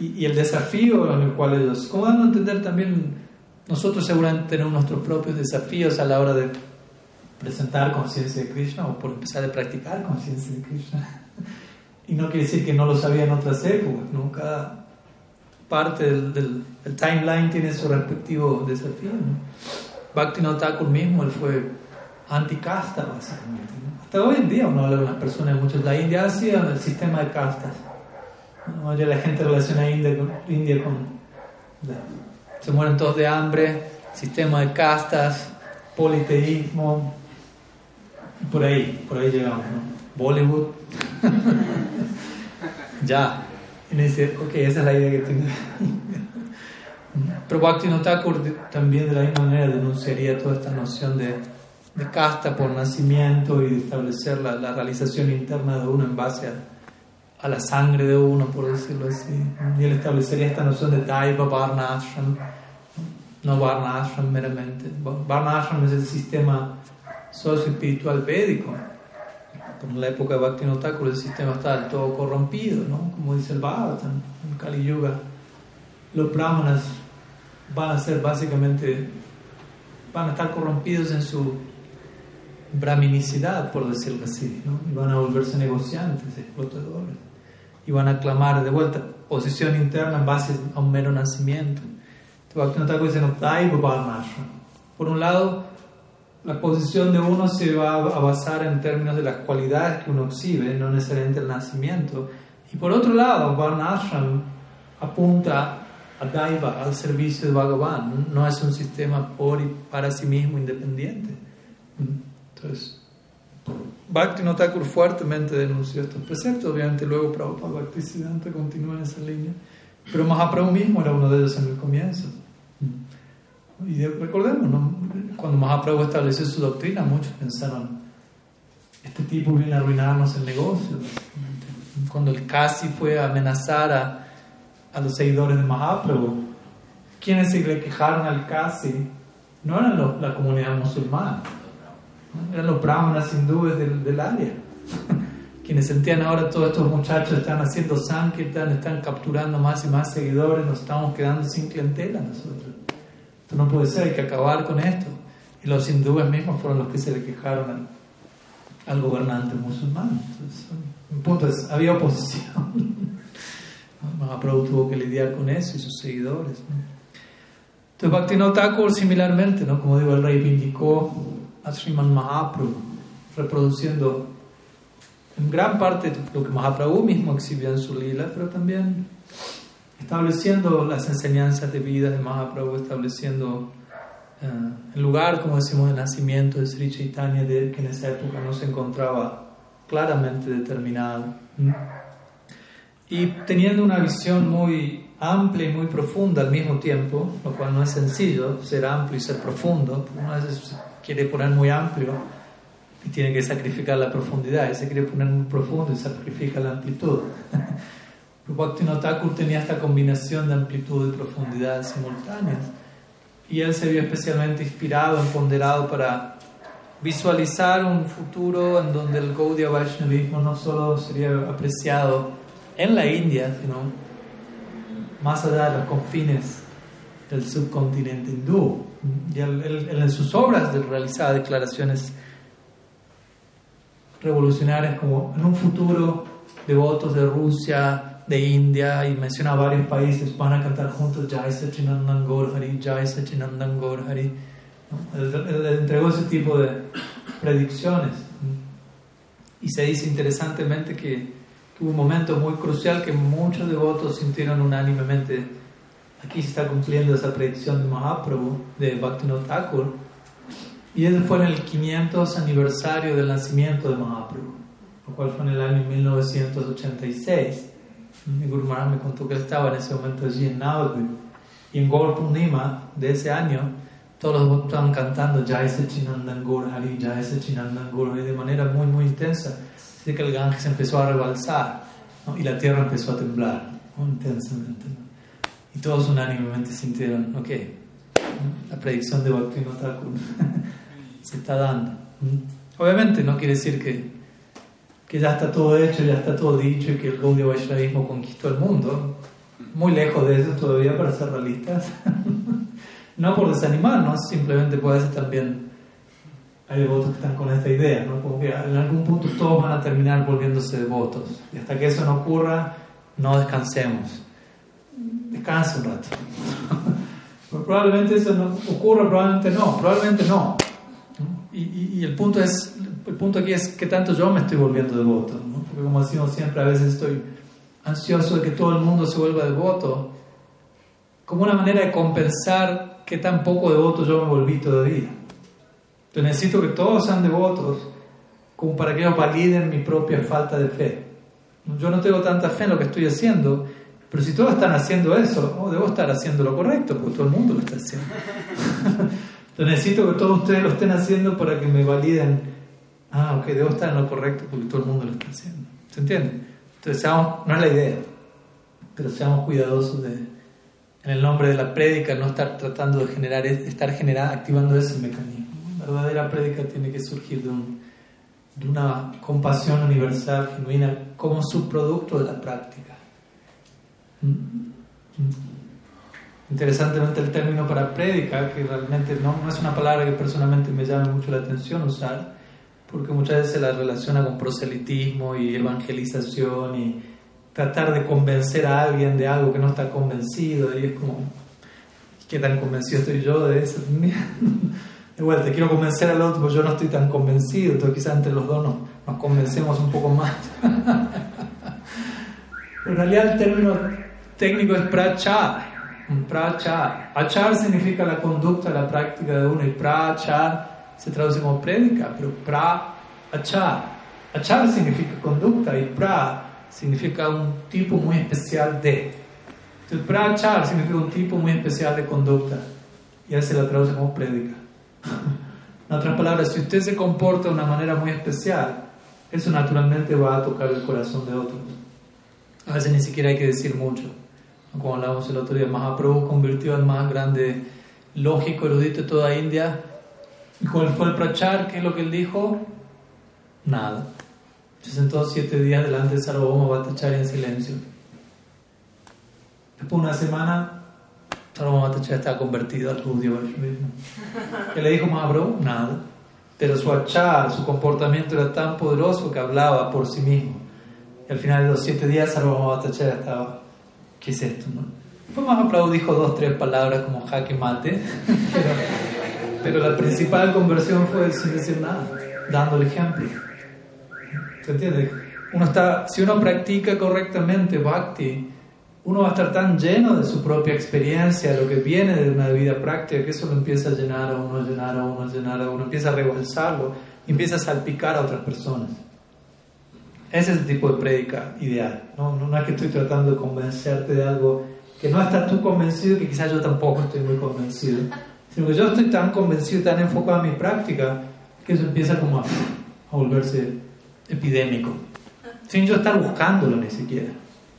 y, y, el desafío en el cual ellos, como dando a entender también, nosotros seguramente tenemos nuestros propios desafíos a la hora de presentar conciencia de Krishna o por empezar a practicar conciencia de Krishna. Y no quiere decir que no lo sabía en otras épocas, ¿no? Cada parte del, del, timeline tiene su respectivo desafío, ¿no? Bhaktivinoda Thakur mismo, él fue anticasta básicamente. ¿no? Hasta hoy en día uno habla con las personas de muchos. La India ha sido el sistema de castas. ¿no? La gente relaciona a India con... India con la, se mueren todos de hambre, sistema de castas, politeísmo, por ahí, por ahí llegamos, ¿no? Bollywood. [LAUGHS] ya. Y me dice, ok, esa es la idea que tengo. Pero Bhaktivinoda Thakur también de la misma manera denunciaría toda esta noción de, de casta por nacimiento y de establecer la, la, realización interna de uno en base a, a, la sangre de uno, por decirlo así. Y él establecería esta noción de Daiva Varna Ashram, no Varna Ashram meramente. Varna Ashram es el sistema socio-espiritual védico. En la época de Bhaktivinoda el sistema está del todo corrompido, ¿no? Como dice el Bhagavatam, en Kali Yuga. Los brahmanas van a ser básicamente, van a estar corrompidos en su brahminicidad, por decirlo así, ¿no? y van a volverse negociantes, explotadores, y van a clamar de vuelta posición interna en base a un mero nacimiento. Entonces, por un lado, la posición de uno se va a basar en términos de las cualidades que uno exhibe, no necesariamente el nacimiento. Y por otro lado, Varnashram apunta a Daiva, al servicio de Bhagavan, no es un sistema por y para sí mismo independiente. Entonces, Bhakti Thakur fuertemente denunció estos preceptos, obviamente luego Prabhupada Bhaktisiddhanta continúa en esa línea, pero Mahaprabhu mismo era uno de ellos en el comienzo. Y recordemos, ¿no? cuando Mahaprabhu estableció su doctrina, muchos pensaron, este tipo viene a arruinarnos el negocio. Cuando el Kasi fue a amenazar a, a los seguidores de Mahaprabhu, quienes se le quejaron al Kasi no eran los, la comunidad musulmana, eran los brahmanas hindúes del, del área. Quienes sentían ahora todos estos muchachos están haciendo sankirtan, están capturando más y más seguidores, nos estamos quedando sin clientela nosotros. Esto no puede ser, hay que acabar con esto. Y los hindúes mismos fueron los que se le quejaron al, al gobernante musulmán. Entonces, en punto es, había oposición. [LAUGHS] Mahaprabhu tuvo que lidiar con eso y sus seguidores. ¿no? Entonces Bhaktivinoda Thakur similarmente, ¿no? como digo, él reivindicó a Sriman Mahaprabhu, reproduciendo en gran parte lo que Mahaprabhu mismo exhibió en su lila, pero también estableciendo las enseñanzas de vida de Mahaprabhu, estableciendo uh, el lugar, como decimos, de nacimiento de Sri Chaitanya, de, que en esa época no se encontraba claramente determinado. ¿Mm? Y teniendo una visión muy amplia y muy profunda al mismo tiempo, lo cual no es sencillo, ser amplio y ser profundo. Uno a veces quiere poner muy amplio y tiene que sacrificar la profundidad, y se quiere poner muy profundo y sacrifica la amplitud. [LAUGHS] Bhaktivinoda Thakur tenía esta combinación de amplitud y profundidad simultáneas. Y él se vio especialmente inspirado, empoderado para visualizar un futuro en donde el Gaudiya Vaishnavismo no solo sería apreciado en la India, sino más allá de los confines del subcontinente hindú. Y él, en sus obras realizaba declaraciones revolucionarias como en un futuro devotos de Rusia, de India y menciona varios países, van a cantar juntos Jai Sachinandan Gaur Hari, Jai Sachinandan Gaur Hari. Él, entregó ese tipo de predicciones. Y se dice interesantemente que, hubo un momento muy crucial que muchos devotos sintieron unánimemente, aquí se está cumpliendo esa predicción de Mahaprabhu, de Bhaktivinoda Thakur, y eso fue en el 500 aniversario del nacimiento de Mahaprabhu, lo cual fue en el año 1986. Mi Guru Maharaj me contó que estaba en ese momento allí en Navadvip. Y en Gaur de ese año, todos los estaban cantando Jai Sachinandan Gaur Hari, Jai Sachinandan Hari de manera muy, muy intensa. Así que el Ganges empezó a rebalsar y la tierra empezó a temblar intensamente. Y todos unánimemente sintieron, ok, la predicción de Bhaktivinoda Thakur [LAUGHS] se está dando. Obviamente no quiere decir que que ya está todo hecho, ya está todo dicho y que el Gaudiya Vaishnavismo conquistó el mundo. Muy lejos de eso todavía para ser realistas. [LAUGHS] no por desanimarnos, simplemente puede ser también hay devotos que están con esta idea, ¿no? Como que en algún punto todos van a terminar volviéndose devotos. Y hasta que eso no ocurra, no descansemos. Descansa un rato. [LAUGHS] probablemente eso no ocurra, probablemente no, probablemente no. Y, y el punto es el punto aquí es que tanto yo me estoy volviendo devoto, ¿no? porque como decimos siempre, a veces estoy ansioso de que todo el mundo se vuelva devoto, como una manera de compensar que tan poco devoto yo me volví todavía. Yo necesito que todos sean devotos como para que ellos validen mi propia falta de fe. Yo no tengo tanta fe en lo que estoy haciendo, pero si todos están haciendo eso, oh, debo estar haciendo lo correcto, porque todo el mundo lo está haciendo. [LAUGHS] Yo necesito que todos ustedes lo estén haciendo para que me validen ah, ok, debo estar en lo correcto porque todo el mundo lo está haciendo. ¿Se entiende? Entonces, seamos, no es la idea, pero seamos cuidadosos de, en el nombre de la prédica, no estar tratando de generar, estar generando, activando ese mecanismo. La verdadera prédica tiene que surgir de, un, de una compasión universal, genuina, como subproducto de la práctica. Interesantemente el término para prédica, que realmente no, no es una palabra que personalmente me llame mucho la atención usar, porque muchas veces se la relaciona con proselitismo y evangelización y tratar de convencer a alguien de algo que no está convencido y es como, ¿qué tan convencido estoy yo de eso? [LAUGHS] Vuelta, te quiero convencer al otro, pero yo no estoy tan convencido, entonces quizás entre los dos nos, nos convencemos un poco más. [LAUGHS] Pero en realidad el término técnico es prachar. Prachar. Achar significa la conducta, la práctica de uno y prachar se traduce como prédica, pero pra, achar. Significa conducta y pra significa un tipo muy especial de. Entonces, pra achar significa un tipo muy especial de conducta y él se la traduce como prédica. [LAUGHS] en otras palabras, si usted se comporta de una manera muy especial, eso naturalmente va a tocar el corazón de otros. A veces ni siquiera hay que decir mucho. Como hablábamos el otro día, Mahaprabhu convirtió en más grande lógico erudito de toda India ¿Y cuál fue el prachar? ¿Qué es lo que él dijo? Nada. Se sentó siete días delante de Sarvabhauma Bhattacharya en silencio. Después de una semana, Sarvabhauma Bhattacharya estaba convertido al judío ¿Qué le dijo Mahabro? Nada. Pero su achar, su comportamiento era tan poderoso que hablaba por sí mismo. Y al final de los siete días, Sarvabhauma Bhattacharya estaba, ¿qué es esto? No? Después Mahaprabhu dijo dos, tres palabras como jaque mate. [LAUGHS] Pero la principal conversión fue sin decir nada, dando el ejemplo. ¿Se entiende? Uno está, si uno practica correctamente bhakti, uno va a estar tan lleno de su propia experiencia, lo que viene de una vida práctica, que eso lo empieza a llenar a uno, a llenar a uno, a llenar a uno, empieza a rebalsarlo, empieza a salpicar a otras personas. Ese es el tipo de prédica ideal. ¿no? no es que estoy tratando de convencerte de algo que no estás tú convencido, que quizás yo tampoco estoy muy convencido, sino que yo estoy tan convencido, tan enfocado en mi práctica, que eso empieza como a, a volverse epidémico, sin yo estar buscándolo ni siquiera,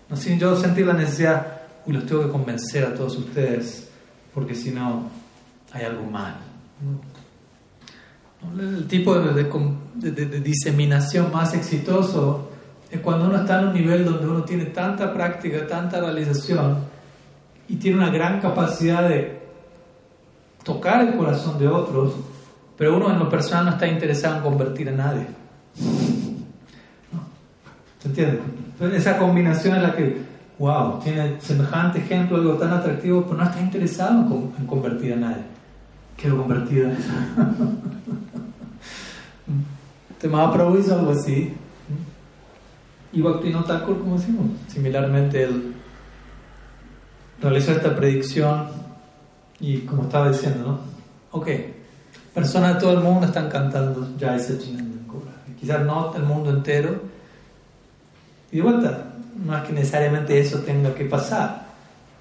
¿no? sin yo sentir la necesidad, uy, los tengo que convencer a todos ustedes, porque si no, hay algo mal. El tipo de, de, diseminación más exitoso es cuando uno está en un nivel donde uno tiene tanta práctica, tanta realización y tiene una gran capacidad de tocar el corazón de otros, pero uno en lo personal no está interesado en convertir a nadie. ¿Se entiende? esa combinación en la que, wow, tiene semejante ejemplo, algo tan atractivo, pero no está interesado en, convertir a nadie. Quiero convertir a [LAUGHS] Te Mahaprabhu hizo algo así. Y Bhaktivinoda Thakur, como decimos, similarmente él realizó esta predicción y como estaba diciendo, ¿no? Ok, personas de todo el mundo están cantando Jai Sachinanda Quizás no el mundo entero. Y de vuelta, no es que necesariamente eso tenga que pasar,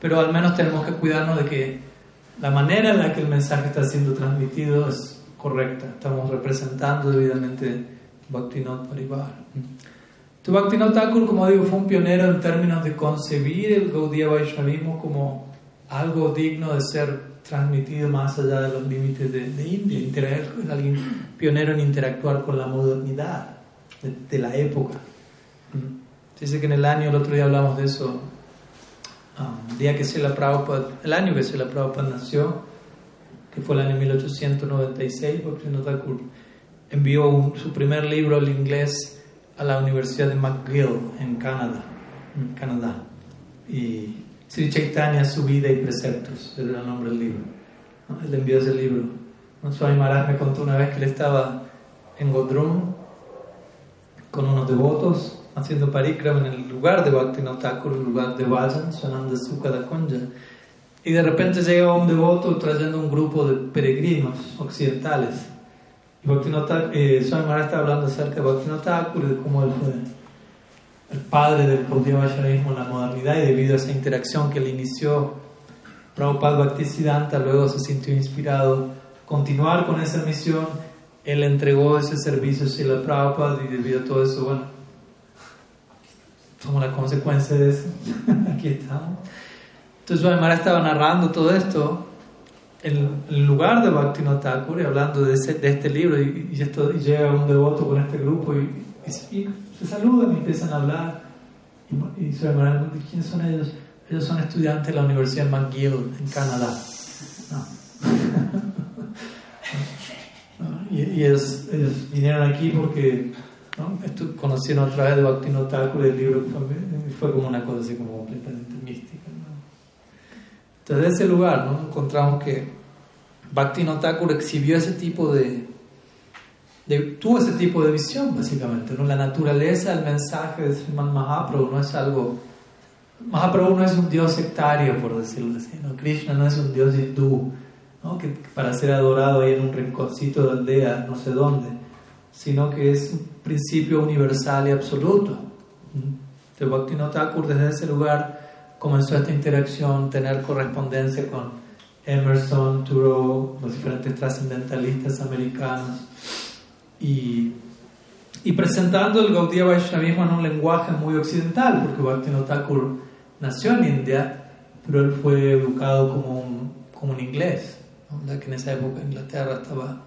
pero al menos tenemos que cuidarnos de que la manera en la que el mensaje está siendo transmitido es correcta. Estamos representando debidamente Bhaktivinoda Parivar. Bhaktivinoda Thakur, como digo, fue un pionero en términos de concebir el Gaudiya Vaishnavismo como algo digno de ser transmitido más allá de los límites de, India. es alguien pionero en interactuar con la modernidad de, la época. Dice que en el año, el otro día hablamos de eso, um, día que la Prabhupada, el año que la Prabhupada nació, que fue el año 1896, Bhaktivinoda envió su primer libro al inglés a la Universidad de McGill en Canadá, en Canadá. Y Sri Chaitanya, su vida y preceptos, era el nombre del libro. Él envió ese libro. ¿no? Swami Maharaj me contó una vez que él estaba en Godrum con unos devotos haciendo parikrama en el lugar de Bhaktivinoda Thakur, el lugar de Vajan, sonando Sukha Kunja. Y de repente llega un devoto trayendo un grupo de peregrinos occidentales Bhaktivinoda, eh, Swami Maharaj está hablando acerca de Bhaktivinoda Thakur, de cómo él fue el padre del Vaishnavismo en la modernidad y debido a esa interacción que él inició, Prabhupada Bhaktisiddhanta luego se sintió inspirado continuar con esa misión. Él entregó ese servicio a la Prabhupada y debido a todo eso, bueno, somos la consecuencia de eso. [LAUGHS] Aquí estamos. Entonces Swami Maharaj estaba narrando todo esto en, lugar de Bhaktivinoda Thakur, hablando de, de este libro, y, esto, llega un devoto con este grupo y, se saludan y empiezan a hablar. Y, y se ¿quiénes son ellos? Ellos son estudiantes de la Universidad McGill en Canadá. [LAUGHS] y, ellos, vinieron aquí porque ¿no? conocieron a través de Bhaktivinoda Thakur el libro, fue, fue como una cosa así como completamente. Entonces, de ese lugar ¿no? encontramos que Bhakti Thakur exhibió ese tipo de, tuvo ese tipo de visión, básicamente. ¿no? La naturaleza, el mensaje de Sriman Mahaprabhu no es algo. Mahaprabhu no es un dios sectario, por decirlo así. ¿no? Krishna no es un dios hindú, ¿no? que para ser adorado ahí en un rinconcito de aldea, no sé dónde, sino que es un principio universal y absoluto. Entonces, Bhakti Thakur, desde ese lugar, comenzó esta interacción, tener correspondencia con Emerson, Thoreau, los diferentes trascendentalistas americanos y, y presentando el Gaudiya Vaishnavismo en un lenguaje muy occidental, porque Bhaktivinoda Thakur nació en India, pero él fue educado como un, como un inglés, que en esa época Inglaterra estaba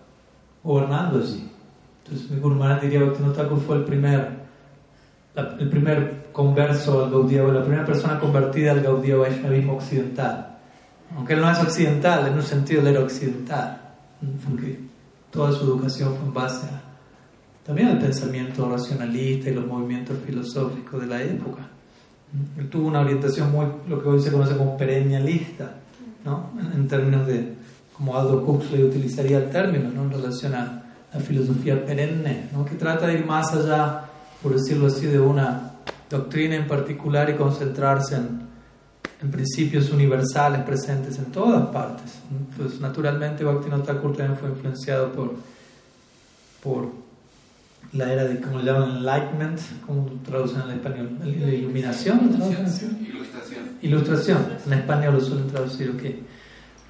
gobernando allí. Entonces mi Guru diría que Bhaktivinoda Thakur fue el primer el primer converso al Gaudiya, la primera persona convertida al Gaudiya Vaishnavismo occidental. Aunque él no es occidental, en un sentido él era occidental, porque toda su educación fue en base a, también al pensamiento racionalista y los movimientos filosóficos de la época. Él tuvo una orientación muy, lo que hoy se conoce como perennialista, ¿no? en, términos de, como Aldous Huxley utilizaría el término, ¿no? en relación a la filosofía perenne, ¿no? que trata de ir más allá por decirlo así, de una doctrina en particular y concentrarse en, en principios universales presentes en todas partes. Pues naturalmente Bhaktivinoda Thakur también fue influenciado por, por la era de, como le llaman, enlightenment, como traducen en español? La iluminación. Ilustración. ilustración, en español lo suelen traducir, ok.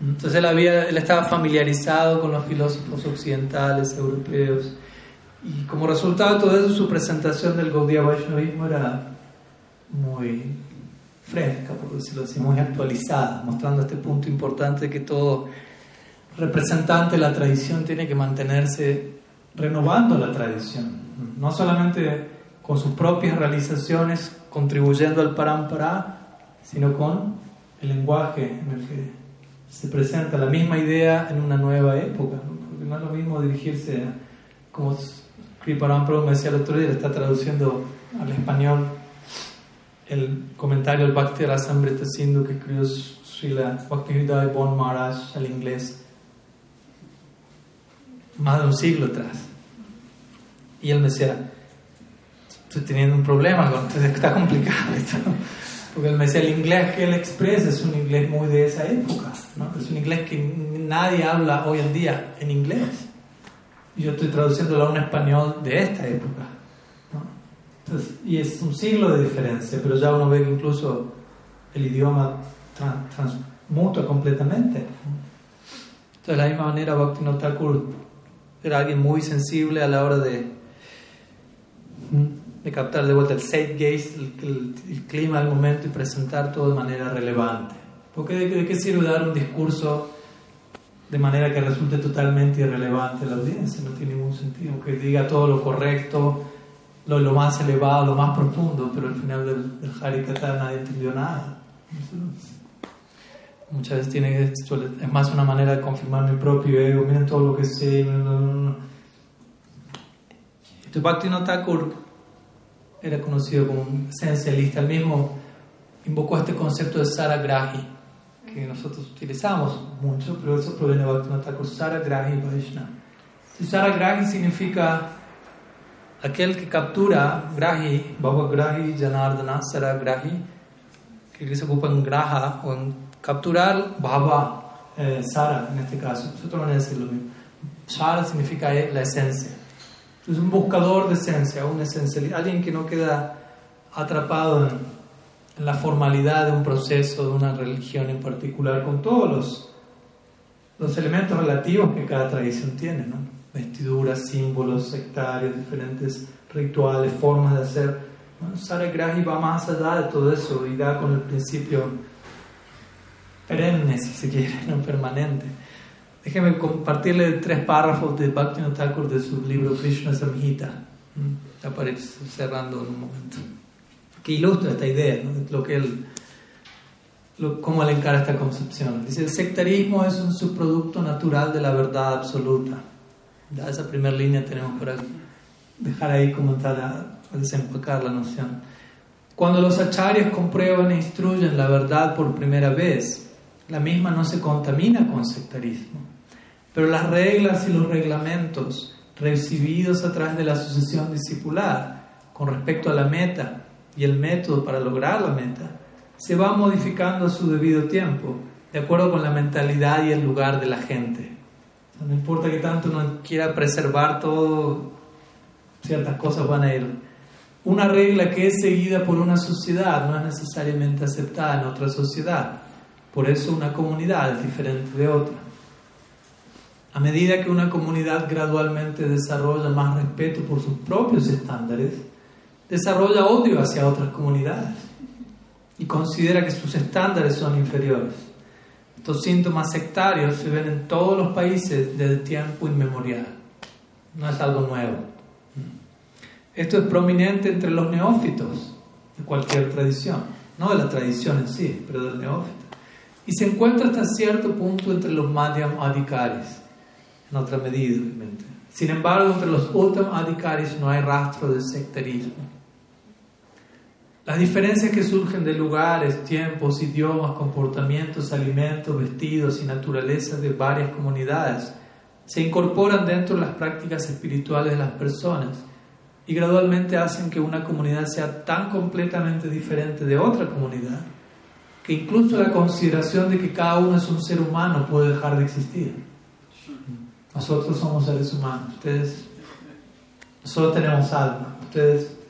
Entonces él, había, él estaba familiarizado con los filósofos occidentales, europeos, y como resultado de todo eso, su presentación del Gaudiya Vaishnavismo era muy fresca, por decirlo así, muy actualizada, mostrando este punto importante que todo representante de la tradición tiene que mantenerse renovando la tradición, no solamente con sus propias realizaciones contribuyendo al parampara, sino con el lenguaje en el que se presenta la misma idea en una nueva época, porque no es lo mismo dirigirse a, como Kriparam me decía el otro día, está traduciendo al español el comentario del Bhakti Rasamrita Sindhu que escribió Srila Bhaktivedanta Bon Maharaj al inglés más de un siglo atrás. Y él me decía, estoy teniendo un problema, con, [LAUGHS] está complicado esto. Porque él me decía, el inglés que él expresa es un inglés muy de esa época, ¿no? es un inglés que nadie habla hoy en día en inglés. Yo estoy traduciéndolo a un español de esta época. y es un siglo de diferencia, pero ya uno ve que incluso el idioma transmuta completamente. Entonces, de la misma manera, Bhaktivinoda Thakur era alguien muy sensible a la hora de, de captar de vuelta el zeitgeist, el, el, clima del momento y presentar todo de manera relevante. Porque de, de qué sirve dar un discurso de manera que resulte totalmente irrelevante a la audiencia, no tiene ningún sentido, que diga todo lo correcto, lo, lo más elevado, lo más profundo, pero al final del, del Harikata nadie entendió nada. Muchas veces tiene, es más una manera de confirmar mi propio ego, miren todo lo que sé. Entonces Bhaktivinoda Thakur era conocido como un esencialista, el mismo invocó este concepto de Saragrahi, que nosotros utilizamos mucho, pero eso proviene de Bhaktivinoda Thakur, Saragrahi Vaishnava. Saragrahi significa aquel que captura, Grahi, Bhava Grahi, Janardana, Saragrahi, que se ocupa en Graha o en capturar Bhava, eh, Sara en este caso, es otra manera de decirlo mismo. Sara significa la esencia. Es un buscador de esencia, un esencial, alguien que no queda atrapado en la formalidad de un proceso, de una religión en particular, con todos los, los elementos relativos que cada tradición tiene, ¿no? vestiduras, símbolos sectarios, diferentes rituales, formas de hacer. Bueno, Sara Grahi va más allá de todo eso y da con el principio perenne, si se quiere, [LAUGHS] no permanente. Déjeme compartirle tres párrafos de Bhaktivinoda Thakur de su libro Krishna Samhita. Para cerrando en un momento que ilustra esta idea, lo que él, cómo él encara esta concepción. Dice, el sectarismo es un subproducto natural de la verdad absoluta. Ya esa primera línea tenemos para dejar ahí comentar a, desempacar la noción. Cuando los acharyas comprueban e instruyen la verdad por primera vez, la misma no se contamina con sectarismo. Pero las reglas y los reglamentos recibidos a través de la sucesión discipular con respecto a la meta y el método para lograr la meta se va modificando a su debido tiempo, de acuerdo con la mentalidad y el lugar de la gente. no importa que tanto uno quiera preservar todo, ciertas cosas van a ir. Una regla que es seguida por una sociedad no es necesariamente aceptada en otra sociedad. Por eso una comunidad es diferente de otra. A medida que una comunidad gradualmente desarrolla más respeto por sus propios estándares, desarrolla odio hacia otras comunidades y considera que sus estándares son inferiores. Estos síntomas sectarios se ven en todos los países desde tiempo inmemorial. No es algo nuevo. Esto es prominente entre los neófitos de cualquier tradición, no de la tradición en sí, pero del neófito. Y se encuentra hasta cierto punto entre los Madhyam Adhikaris, en otra medida, obviamente. Sin embargo, entre los Uttam Adhikaris no hay rastro de sectarismo. Las diferencias que surgen de lugares, tiempos, idiomas, comportamientos, alimentos, vestidos y naturaleza de varias comunidades se incorporan dentro de las prácticas espirituales de las personas y gradualmente hacen que una comunidad sea tan completamente diferente de otra comunidad que incluso la consideración de que cada uno es un ser humano puede dejar de existir. Nosotros somos seres humanos, ustedes solo tenemos alma, ustedes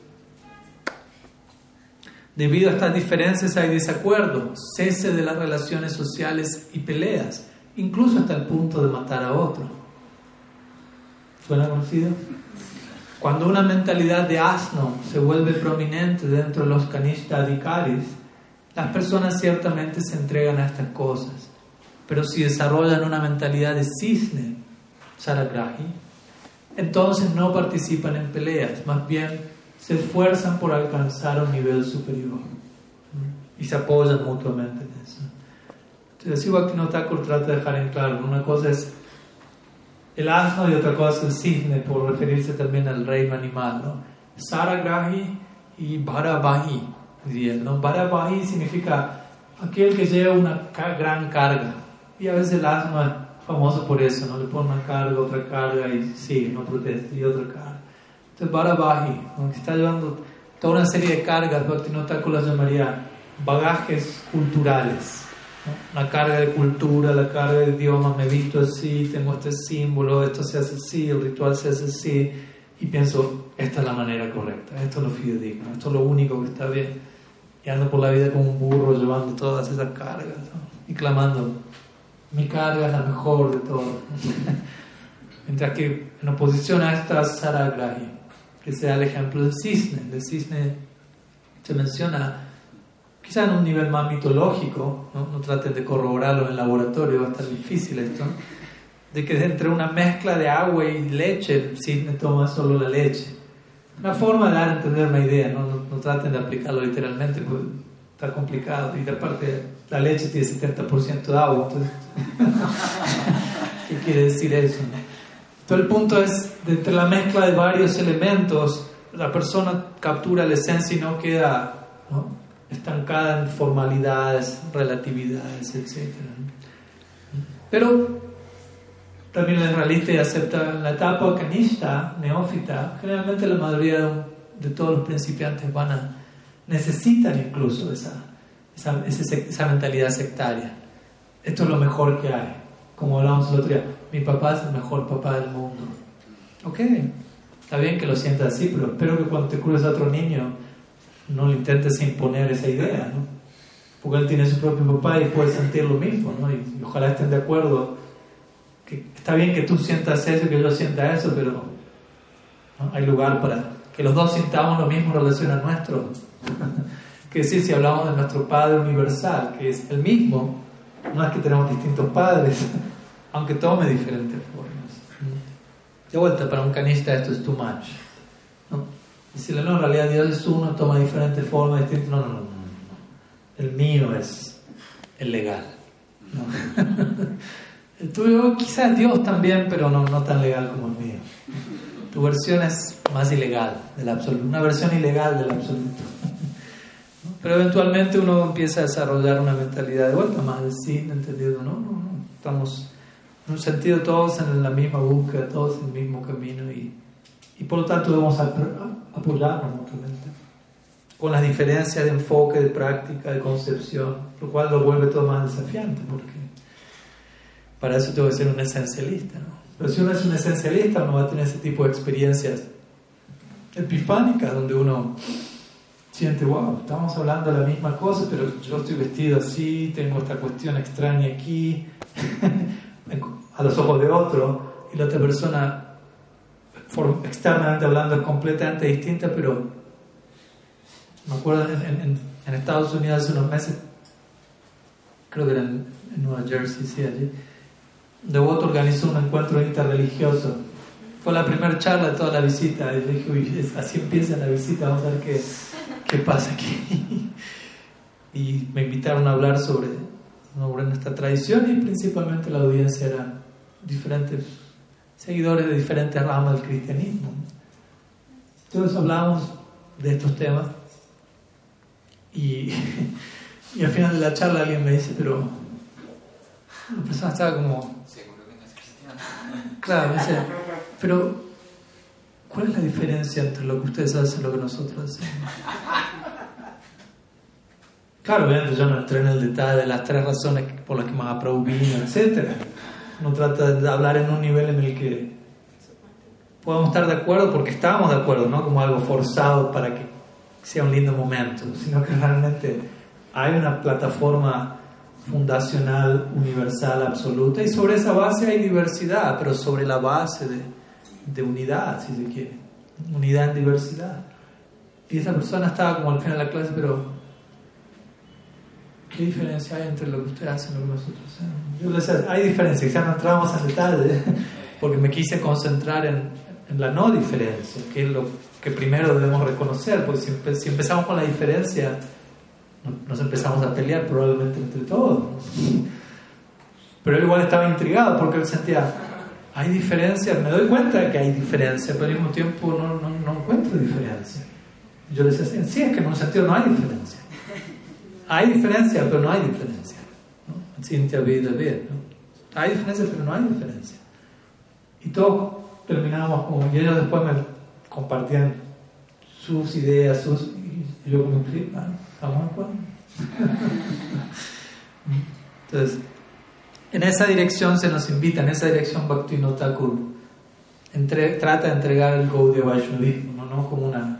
Debido a estas diferencias hay desacuerdo, cese de las relaciones sociales y peleas, incluso hasta el punto de matar a otro. ¿Suena conocido? Cuando una mentalidad de asno se vuelve prominente dentro de los kanishta adhikaris, las personas ciertamente se entregan a estas cosas. Pero si desarrollan una mentalidad de cisne, saragrahi, entonces no participan en peleas, más bien se esfuerzan por alcanzar un nivel superior y se apoyan mutuamente en eso. Entonces, Bhakti Thakur trata de dejar en claro, una cosa es el asno y otra cosa es el cisne, por referirse también al reino animal, ¿no? Saragrahi y Bharavahi, diría, ¿no? Bharavahi significa aquel que lleva una gran carga, y a veces el asno es famoso por eso, ¿no? Le pone una carga, otra carga y sigue, no protesta, y otra carga. Entonces, Bharavahi, que está llevando toda una serie de cargas, Bhaktivinoda las llamaría bagajes culturales. La carga de cultura, la carga de idioma, me visto así, tengo este símbolo, esto se hace así, el ritual se hace así, y pienso, esta es la manera correcta, esto es lo fidedigno, esto es lo único que está bien. Y ando por la vida como un burro llevando todas esas cargas y clamando, mi carga es la mejor de todas. [LAUGHS] Mientras que en oposición a esta Saragrahi, que sea el ejemplo del cisne, el cisne se menciona quizá en un nivel más mitológico, no, no traten de corroborarlo en el laboratorio, va a estar difícil esto, de que entre una mezcla de agua y leche el cisne toma solo la leche. Una forma de dar a entender una idea, no, no, traten de aplicarlo literalmente, porque está complicado. Y aparte, la leche tiene 70% de agua, entonces, [LAUGHS] ¿qué quiere decir eso? Entonces, el punto es, de entre la mezcla de varios elementos, la persona captura la esencia y no queda estancada en formalidades, relatividades, etc. Pero también el realista acepta la etapa canista, neófita, generalmente la mayoría de, todos los principiantes van a, necesitan incluso esa, esa, esa, mentalidad sectaria. Esto es lo mejor que hay. Como hablábamos el otro día, mi papá es el mejor papá del mundo. Ok, está bien que lo sientas así, pero espero que cuando te cruces a otro niño no le intentes imponer esa idea, ¿no? Porque él tiene su propio papá y puede sentir lo mismo, ¿no? Y, ojalá estén de acuerdo. Que está bien que tú sientas eso y que yo sienta eso, pero hay lugar para que los dos sintamos lo mismo en relación a nuestro. [LAUGHS] que decir, si hablamos de nuestro Padre universal, que es el mismo, no es que tenemos distintos padres, aunque tome diferentes formas. De vuelta, para un canista esto es too much. ¿no? Decirle, no, en realidad Dios es uno, toma diferentes formas. No, no, no, no, El mío es el legal. [LAUGHS] el tuyo quizás Dios también, pero no, no tan legal como el mío. Tu versión es más ilegal del absoluto, una versión ilegal del absoluto. Pero eventualmente uno empieza a desarrollar una mentalidad de vuelta más de sí, entendiendo, no, no, no, estamos en un sentido todos en la misma búsqueda, todos en el mismo camino y, y por lo tanto debemos apoyarnos mutuamente con las diferencias de enfoque, de práctica, de concepción, lo cual lo vuelve todo más desafiante porque para eso tengo que ser un esencialista, ¿no? Pero si uno es un esencialista, uno va a tener ese tipo de experiencias epifánicas donde uno siente, wow, estamos hablando de la misma cosa, pero yo estoy vestido así, tengo esta cuestión extraña aquí, [LAUGHS] a los ojos de otro, y la otra persona, externamente hablando, es completamente distinta, pero me acuerdo en, en, Estados Unidos hace unos meses, creo que era en, Nueva Jersey, sí, allí, Devoto organizó un encuentro interreligioso. Fue la primera charla de toda la visita. Y dije, así empieza la visita, vamos a ver qué, qué pasa aquí. [LAUGHS] Y me invitaron a hablar sobre, sobre nuestra tradición y principalmente la audiencia era diferentes seguidores de diferentes ramas del cristianismo. Entonces hablamos de estos temas y, [LAUGHS] y al final de la charla alguien me dice, pero la persona estaba como... Seguro que no es cristiano. Claro, dice, [LAUGHS] pero ¿cuál es la diferencia entre lo que ustedes hacen y lo que nosotros hacemos? Claro, obviamente yo no entré en el detalle de las tres razones por las que más aprobó vino, etc. No trata de hablar en un nivel en el que podamos estar de acuerdo porque estábamos de acuerdo, ¿no? Como algo forzado para que sea un lindo momento, sino que realmente hay una plataforma fundacional, universal, absoluta, y sobre esa base hay diversidad, pero sobre la base de, de unidad, si se quiere, unidad en diversidad. Y esa persona estaba como al final de la clase, pero ¿qué diferencia hay entre lo que ustedes hacen y lo que nosotros hacemos? Yo le decía, hay diferencia, ya no entramos en detalle, [LAUGHS] porque me quise concentrar en, la no diferencia, que es lo que primero debemos reconocer, porque si, empezamos con la diferencia, nos empezamos a pelear probablemente entre todos. Pero él igual estaba intrigado porque él sentía, hay diferencias, me doy cuenta que hay diferencias, pero al mismo tiempo no encuentro diferencia. Yo le decía, sí, es que en un sentido no hay diferencia. Hay diferencia, pero no hay diferencia. Cintia vida, vida. ¿no? Hay diferencia, pero no hay diferencia. Y todos terminábamos como, y ellos después me compartían sus ideas, sus, y yo como, ah, ¿estamos de acuerdo? [LAUGHS] Entonces, en esa dirección se nos invita, en esa dirección Bhakti Thakur entre, trata de entregar el Gaudiya Vaishnavismo, ¿no? no como una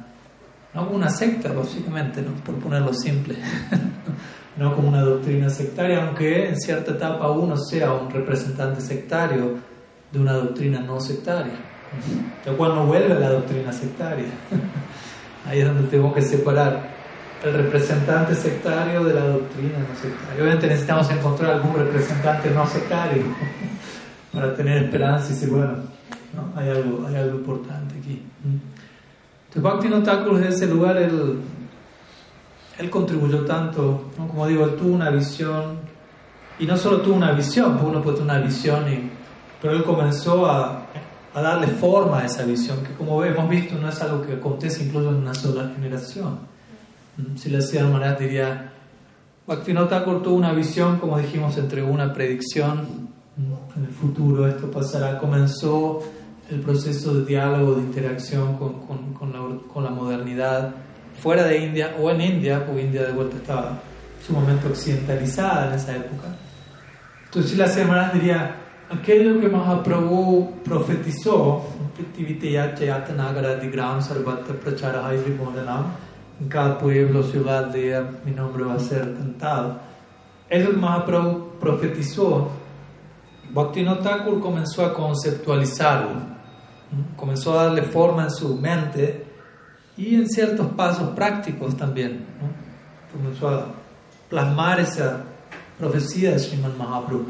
no como una secta, básicamente, ¿no? por ponerlo simple, [LAUGHS] no como una doctrina sectaria, aunque en cierta etapa uno sea un representante sectario de una doctrina no sectaria, ya cuando vuelve a la doctrina sectaria, [LAUGHS] ahí es donde tengo que separar el representante sectario de la doctrina no sectaria. Obviamente necesitamos encontrar algún representante no sectario [LAUGHS] para tener esperanza y decir, bueno, ¿no? hay, algo, hay algo importante aquí. Entonces, Bhakti Thakur en ese lugar, él, él contribuyó tanto, ¿no? como digo, él tuvo una visión, y no solo tuvo una visión, porque uno puede tener una visión, y, pero él comenzó a, a darle forma a esa visión, que como hemos visto no es algo que acontece incluso en una sola generación. Si le hacía Maharaj diría, Bhaktivinoda tuvo una visión, como dijimos, entre una predicción, en el futuro esto pasará, comenzó el proceso de diálogo, de interacción con, con, con, la, con, la, modernidad fuera de India o en India, porque India de vuelta estaba sumamente occidentalizada en esa época. Entonces, si la semana diría, aquello que Mahaprabhu profetizó, en cada pueblo, ciudad, día, mi nombre va a ser cantado. Eso que Mahaprabhu profetizó, Bhaktivinoda Thakur comenzó a conceptualizarlo, comenzó a darle forma en su mente y en ciertos pasos prácticos también. Comenzó a plasmar esa profecía de Sriman Mahaprabhu.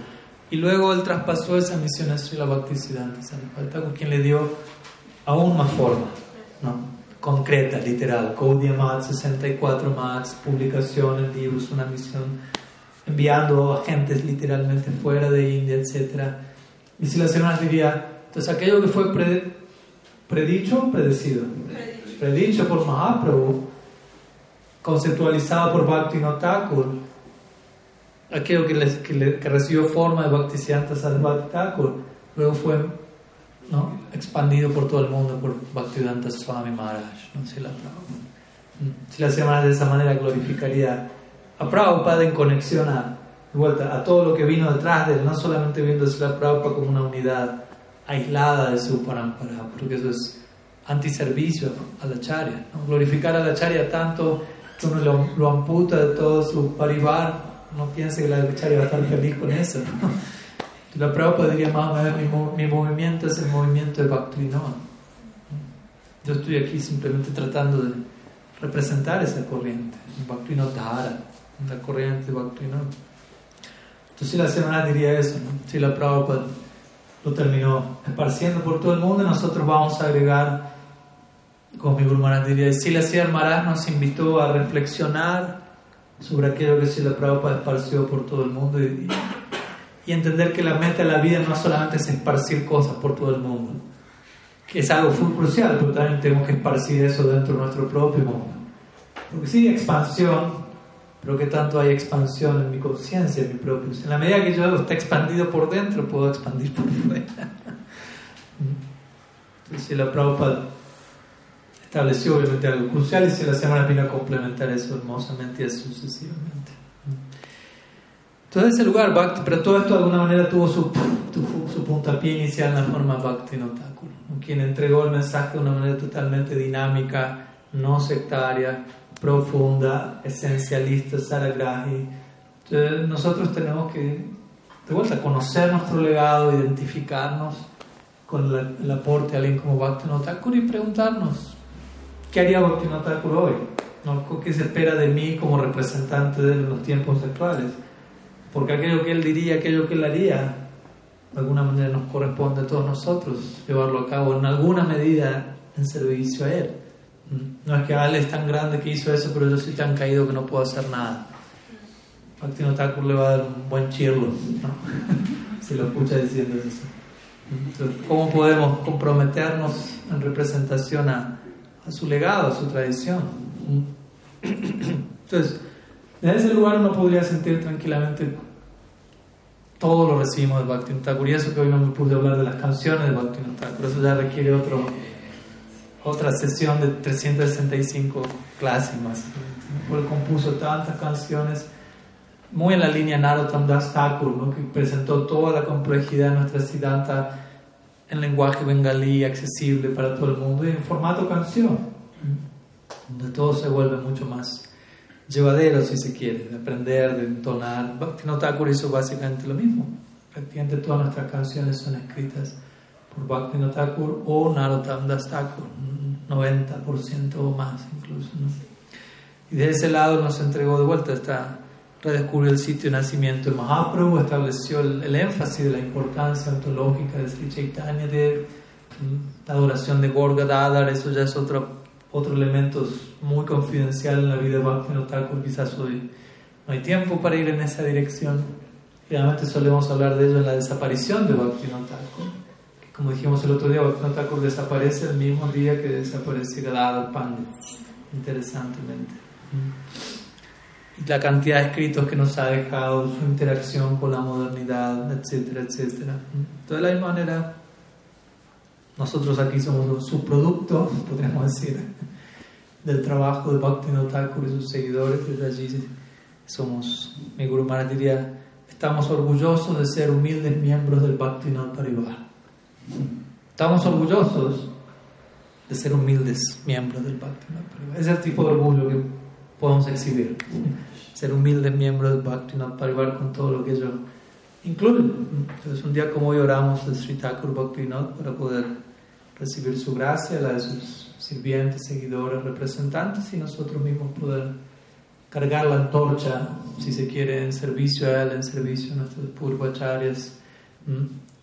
Y luego él traspasó esa misión a Srila Bhaktisiddhanta Saripati quien le dio aún más forma. ¿no? concreta, literal. Code Mat, 64 más, publicaciones, libros, una misión, enviando agentes literalmente fuera de India, etc. Y si la diría, entonces aquello que fue predicho, predecido, predicho, por Mahaprabhu, conceptualizado por Bhakti Thakur, aquello que, que, que, recibió forma de Bhaktisiddhanta Sarasvati Thakur, luego fue ¿no? expandido por todo el mundo por Bhaktivedanta Swami Maharaj. ¿no? Si, la, si la semana de esa manera glorificaría a Prabhupada en conexión a, vuelta, a todo lo que vino detrás de él, no solamente viendo a Prabhupada como una unidad aislada de su parampara, porque eso es antiservicio a la charya. ¿no? Glorificar a la charya tanto que uno lo, lo amputa de todo su parivar, no piense que la charya va a estar feliz con eso. ¿no? La Prabhupada diría más o menos, mi, mi movimiento es el movimiento de Bhaktivinoda. Yo estoy aquí simplemente tratando de representar esa corriente, Bhaktivinoda la corriente de Bhaktivinoda. Entonces la semana diría eso, ¿no? si la Prabhupada lo terminó esparciendo por todo el mundo, nosotros vamos a agregar, como mi Guru Maharaj diría, si la Sierra Maharaj nos invitó a reflexionar sobre aquello que si la Prabhupada esparció por todo el mundo y y entender que la meta de la vida no solamente es esparcir cosas por todo el mundo, que es algo muy crucial, pero también tenemos que esparcir eso dentro de nuestro propio mundo. Porque sí, expansión, pero que tanto hay expansión en mi conciencia, en mi propio. En la medida que yo esté expandido por dentro, puedo expandir por fuera. [LAUGHS] Entonces, si la Prabhupada estableció obviamente algo crucial y si la semana vino a complementar eso hermosamente y sucesivamente. Entonces ese lugar, Bhakti, pero todo esto de alguna manera tuvo su, su puntapié inicial en la forma Bhakti Notáculo, quien entregó el mensaje de una manera totalmente dinámica, no sectaria, profunda, esencialista, Saragrahi. Entonces nosotros tenemos que, de vuelta, conocer nuestro legado, identificarnos con el aporte de alguien como Bhaktivinoda Thakur y preguntarnos, ¿qué haría Bhaktivinoda Thakur hoy? ¿No? ¿Qué se espera de mí como representante de los tiempos actuales? Porque aquello que él diría, aquello que él haría, de alguna manera nos corresponde a todos nosotros llevarlo a cabo en alguna medida en servicio a él. No es que Ale es tan grande que hizo eso, pero yo soy tan caído que no puedo hacer nada. Martino Thakur le va a dar un buen chirlo, ¿no? [LAUGHS] si lo escucha diciendo eso. Entonces, ¿cómo podemos comprometernos en representación a, a su legado, a su tradición? Entonces, en ese lugar uno podría sentir tranquilamente todo lo recibimos de Bhakti Thakur y eso que hoy no me pude hablar de las canciones de Bhakti Thakur, eso ya requiere otra sesión de 365 clases más. Él compuso tantas canciones muy en la línea Narottam Das Thakur, que presentó toda la complejidad de nuestra siddhanta en lenguaje bengalí accesible para todo el mundo y en formato canción, donde todo se vuelve mucho más llevadero, si se quiere, de aprender, de entonar. Thakur hizo básicamente lo mismo. Prácticamente todas nuestras canciones son escritas por Bhaktivinoda Thakur o Narottam Das Thakur, 90% o más incluso. Y de ese lado nos entregó de vuelta esta redescubrió el sitio de nacimiento de Mahaprabhu, estableció el, énfasis de la importancia ontológica de Sri Chaitanya, de la adoración de Gorga Dadar, eso ya es otro otro elemento muy confidencial en la vida de Bhaktivinoda quizás hoy no hay tiempo para ir en esa dirección. Realmente solemos hablar de ello en la desaparición de Bhaktivinoda como dijimos el otro día, Bhaktivinoda desaparece el mismo día que desaparece Gadadhar Pandit, interesantemente. Y la cantidad de escritos que nos ha dejado, su interacción con la modernidad, etcétera, etcétera. De la misma manera, nosotros aquí somos un subproducto, podríamos decir, del trabajo de Bhaktivinoda Thakur y sus seguidores. Desde allí somos, mi Guru Maharaj diría, estamos orgullosos de ser humildes miembros del Bhaktivinoda Parivar. Estamos orgullosos de ser humildes miembros del Bhaktivinoda Parivar. Es el tipo de orgullo que podemos exhibir. Ser humildes miembros del Bhaktivinoda Parivar con todo lo que ello incluye. Entonces, un día como hoy oramos el Sri Thakur Bhaktivinoda para poder recibir su gracia, la de sus sirvientes, seguidores, representantes y nosotros mismos poder cargar la antorcha, si se quiere, en servicio a Él, en servicio a nuestros purvacharyas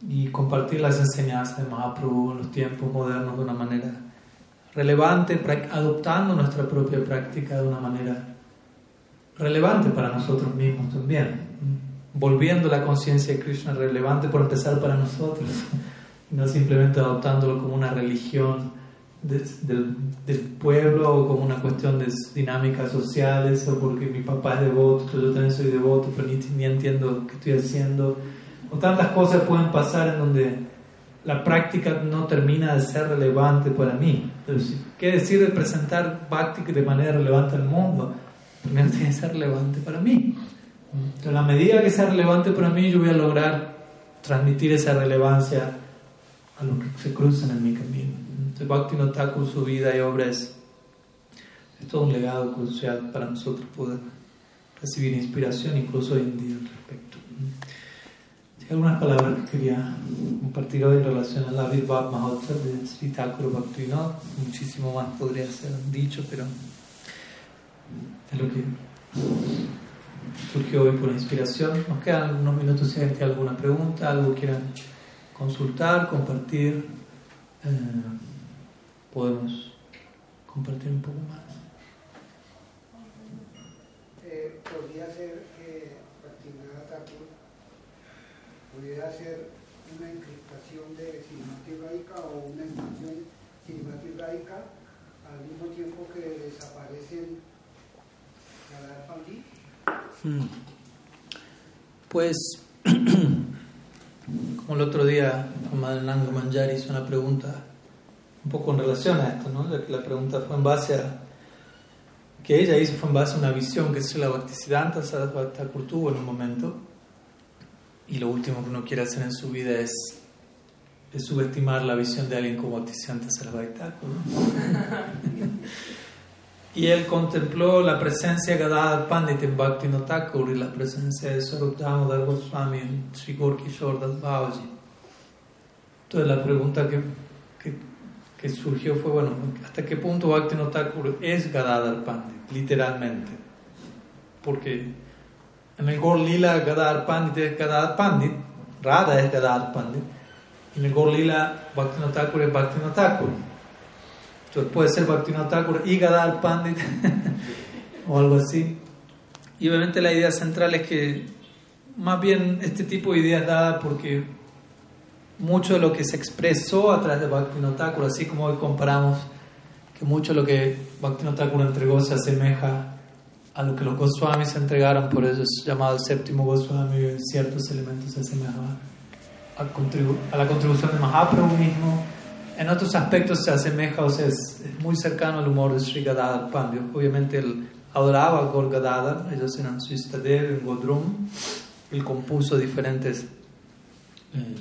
y compartir las enseñanzas de Mahaprabhu en los tiempos modernos de una manera relevante, adoptando nuestra propia práctica de una manera relevante para nosotros mismos también, volviendo la conciencia de Krishna relevante por empezar para nosotros [LAUGHS] no simplemente adoptándolo como una religión del, del, pueblo o como una cuestión de dinámicas sociales o porque mi papá es devoto, yo también soy devoto, pero ni, entiendo qué estoy haciendo. O tantas cosas pueden pasar en donde la práctica no termina de ser relevante para mí. ¿Qué decir de presentar Bhakti de manera relevante al mundo? Primero [LAUGHS] tiene que ser relevante para mí. Entonces, la medida que sea relevante para mí, yo voy a lograr transmitir esa relevancia a los que se cruzan en mi camino. Entonces, Bhakti Thakur, su vida y obra es, todo un legado crucial para nosotros poder recibir inspiración, incluso hoy en día al respecto. Algunas palabras que quería compartir hoy en relación a la Bhakti Mahotsav de Sri Thakur Bhaktivinoda. Muchísimo más podría ser dicho, pero es lo que surgió hoy por inspiración. Nos quedan unos minutos si hay alguna pregunta, algo quieran consultar, compartir, eh, podemos compartir un poco más. Eh, podría ser que Thakur pudiera ser una encriptación de Raika o una expansión Raika al mismo tiempo que desaparecen la. Hmm. Pues [CLEARS THROAT] Como el otro día, Nando Manjari hizo una pregunta un poco en relación a esto, ¿no? La, pregunta fue en base a. que ella hizo fue en base a una visión que es la Bhaktisiddhanta Sarasvati tuvo en un momento. Y lo último que uno quiere hacer en su vida es, es subestimar la visión de alguien como Bhaktisiddhanta Sarasvati ¿no? [LAUGHS] Y él contempló la presencia de Gadadhar Pandit en Bhakti Thakur y la presencia de Sarup Damodar Goswami en Sri Kishore Das Babaji. Entonces la pregunta que, que, que, surgió fue, bueno, ¿hasta qué punto Bhakti Thakur es Gadadhar Pandit, literalmente? Porque en el Gor Lila Gadadhar Pandit es Gadadhar Pandit, Radha es Gadadhar Pandit, en el Gor Lila Bhakti Thakur es Bhakti Thakur. Entonces puede ser Bhaktivinoda y Gadar Pandit [LAUGHS] o algo así. Y obviamente la idea central es que más bien este tipo de ideas dadas porque mucho de lo que se expresó a través de Bhaktivinoda así como hoy comparamos que mucho de lo que Bhaktivinoda entregó se asemeja a lo que los Goswamis entregaron, por eso es llamado el séptimo Goswami, ciertos elementos se asemejaban a, a la contribución de Mahaprabhu mismo en otros aspectos se asemeja, o sea, es, muy cercano al humor de Sri Gadadhar Pandya. Obviamente él adoraba a Gor Gadadhar, ellos eran su en Godrum. Él compuso diferentes eh,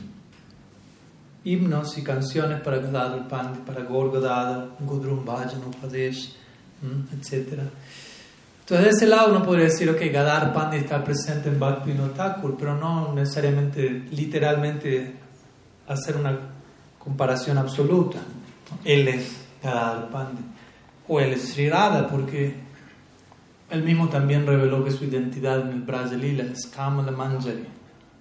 himnos y canciones para Gadadhar Pandya, para Gor Gadadhar, Godrum Bhajan, Upadesh, etc. Entonces, de ese lado uno podría decir, ok, Gadadhar Pandya está presente en Bhakti Thakur, pero no necesariamente, literalmente, hacer una comparación absoluta. Él es Gadadhar Pandit o él es Sri Radha porque él mismo también reveló que su identidad en el Braja Lila es Kamala Manjari.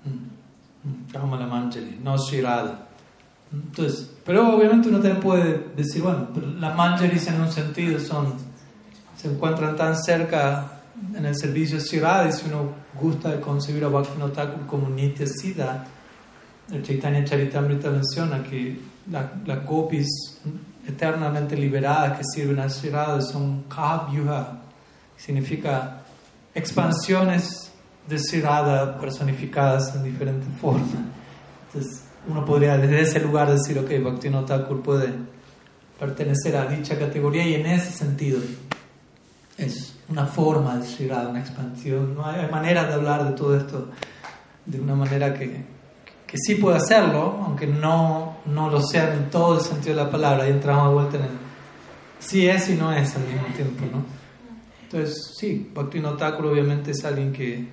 Mm, mm, Kamala Manjari, no Sri Radha. Entonces, pero obviamente uno también puede decir, bueno, las Manjaris en un sentido son, se encuentran tan cerca en el servicio Radha y si uno gusta de concebir a Bhaktivinoda como Nitya Siddha, el Chaitanya Charitamrita menciona que las gopis eternamente liberadas que sirven a Sri son Kavyuha, significa expansiones de Sri personificadas en diferentes formas. Entonces, uno podría desde ese lugar decir, ok, Bhaktivinoda puede pertenecer a dicha categoría y en ese sentido es una forma de Sri una expansión. No hay manera de hablar de todo esto de una manera que, que sí puede hacerlo, aunque no, no lo sea en todo el sentido de la palabra, y entramos de vuelta en el sí es y no es al mismo tiempo, ¿no? Entonces, sí, Bhaktivinoda Thakur obviamente es alguien que,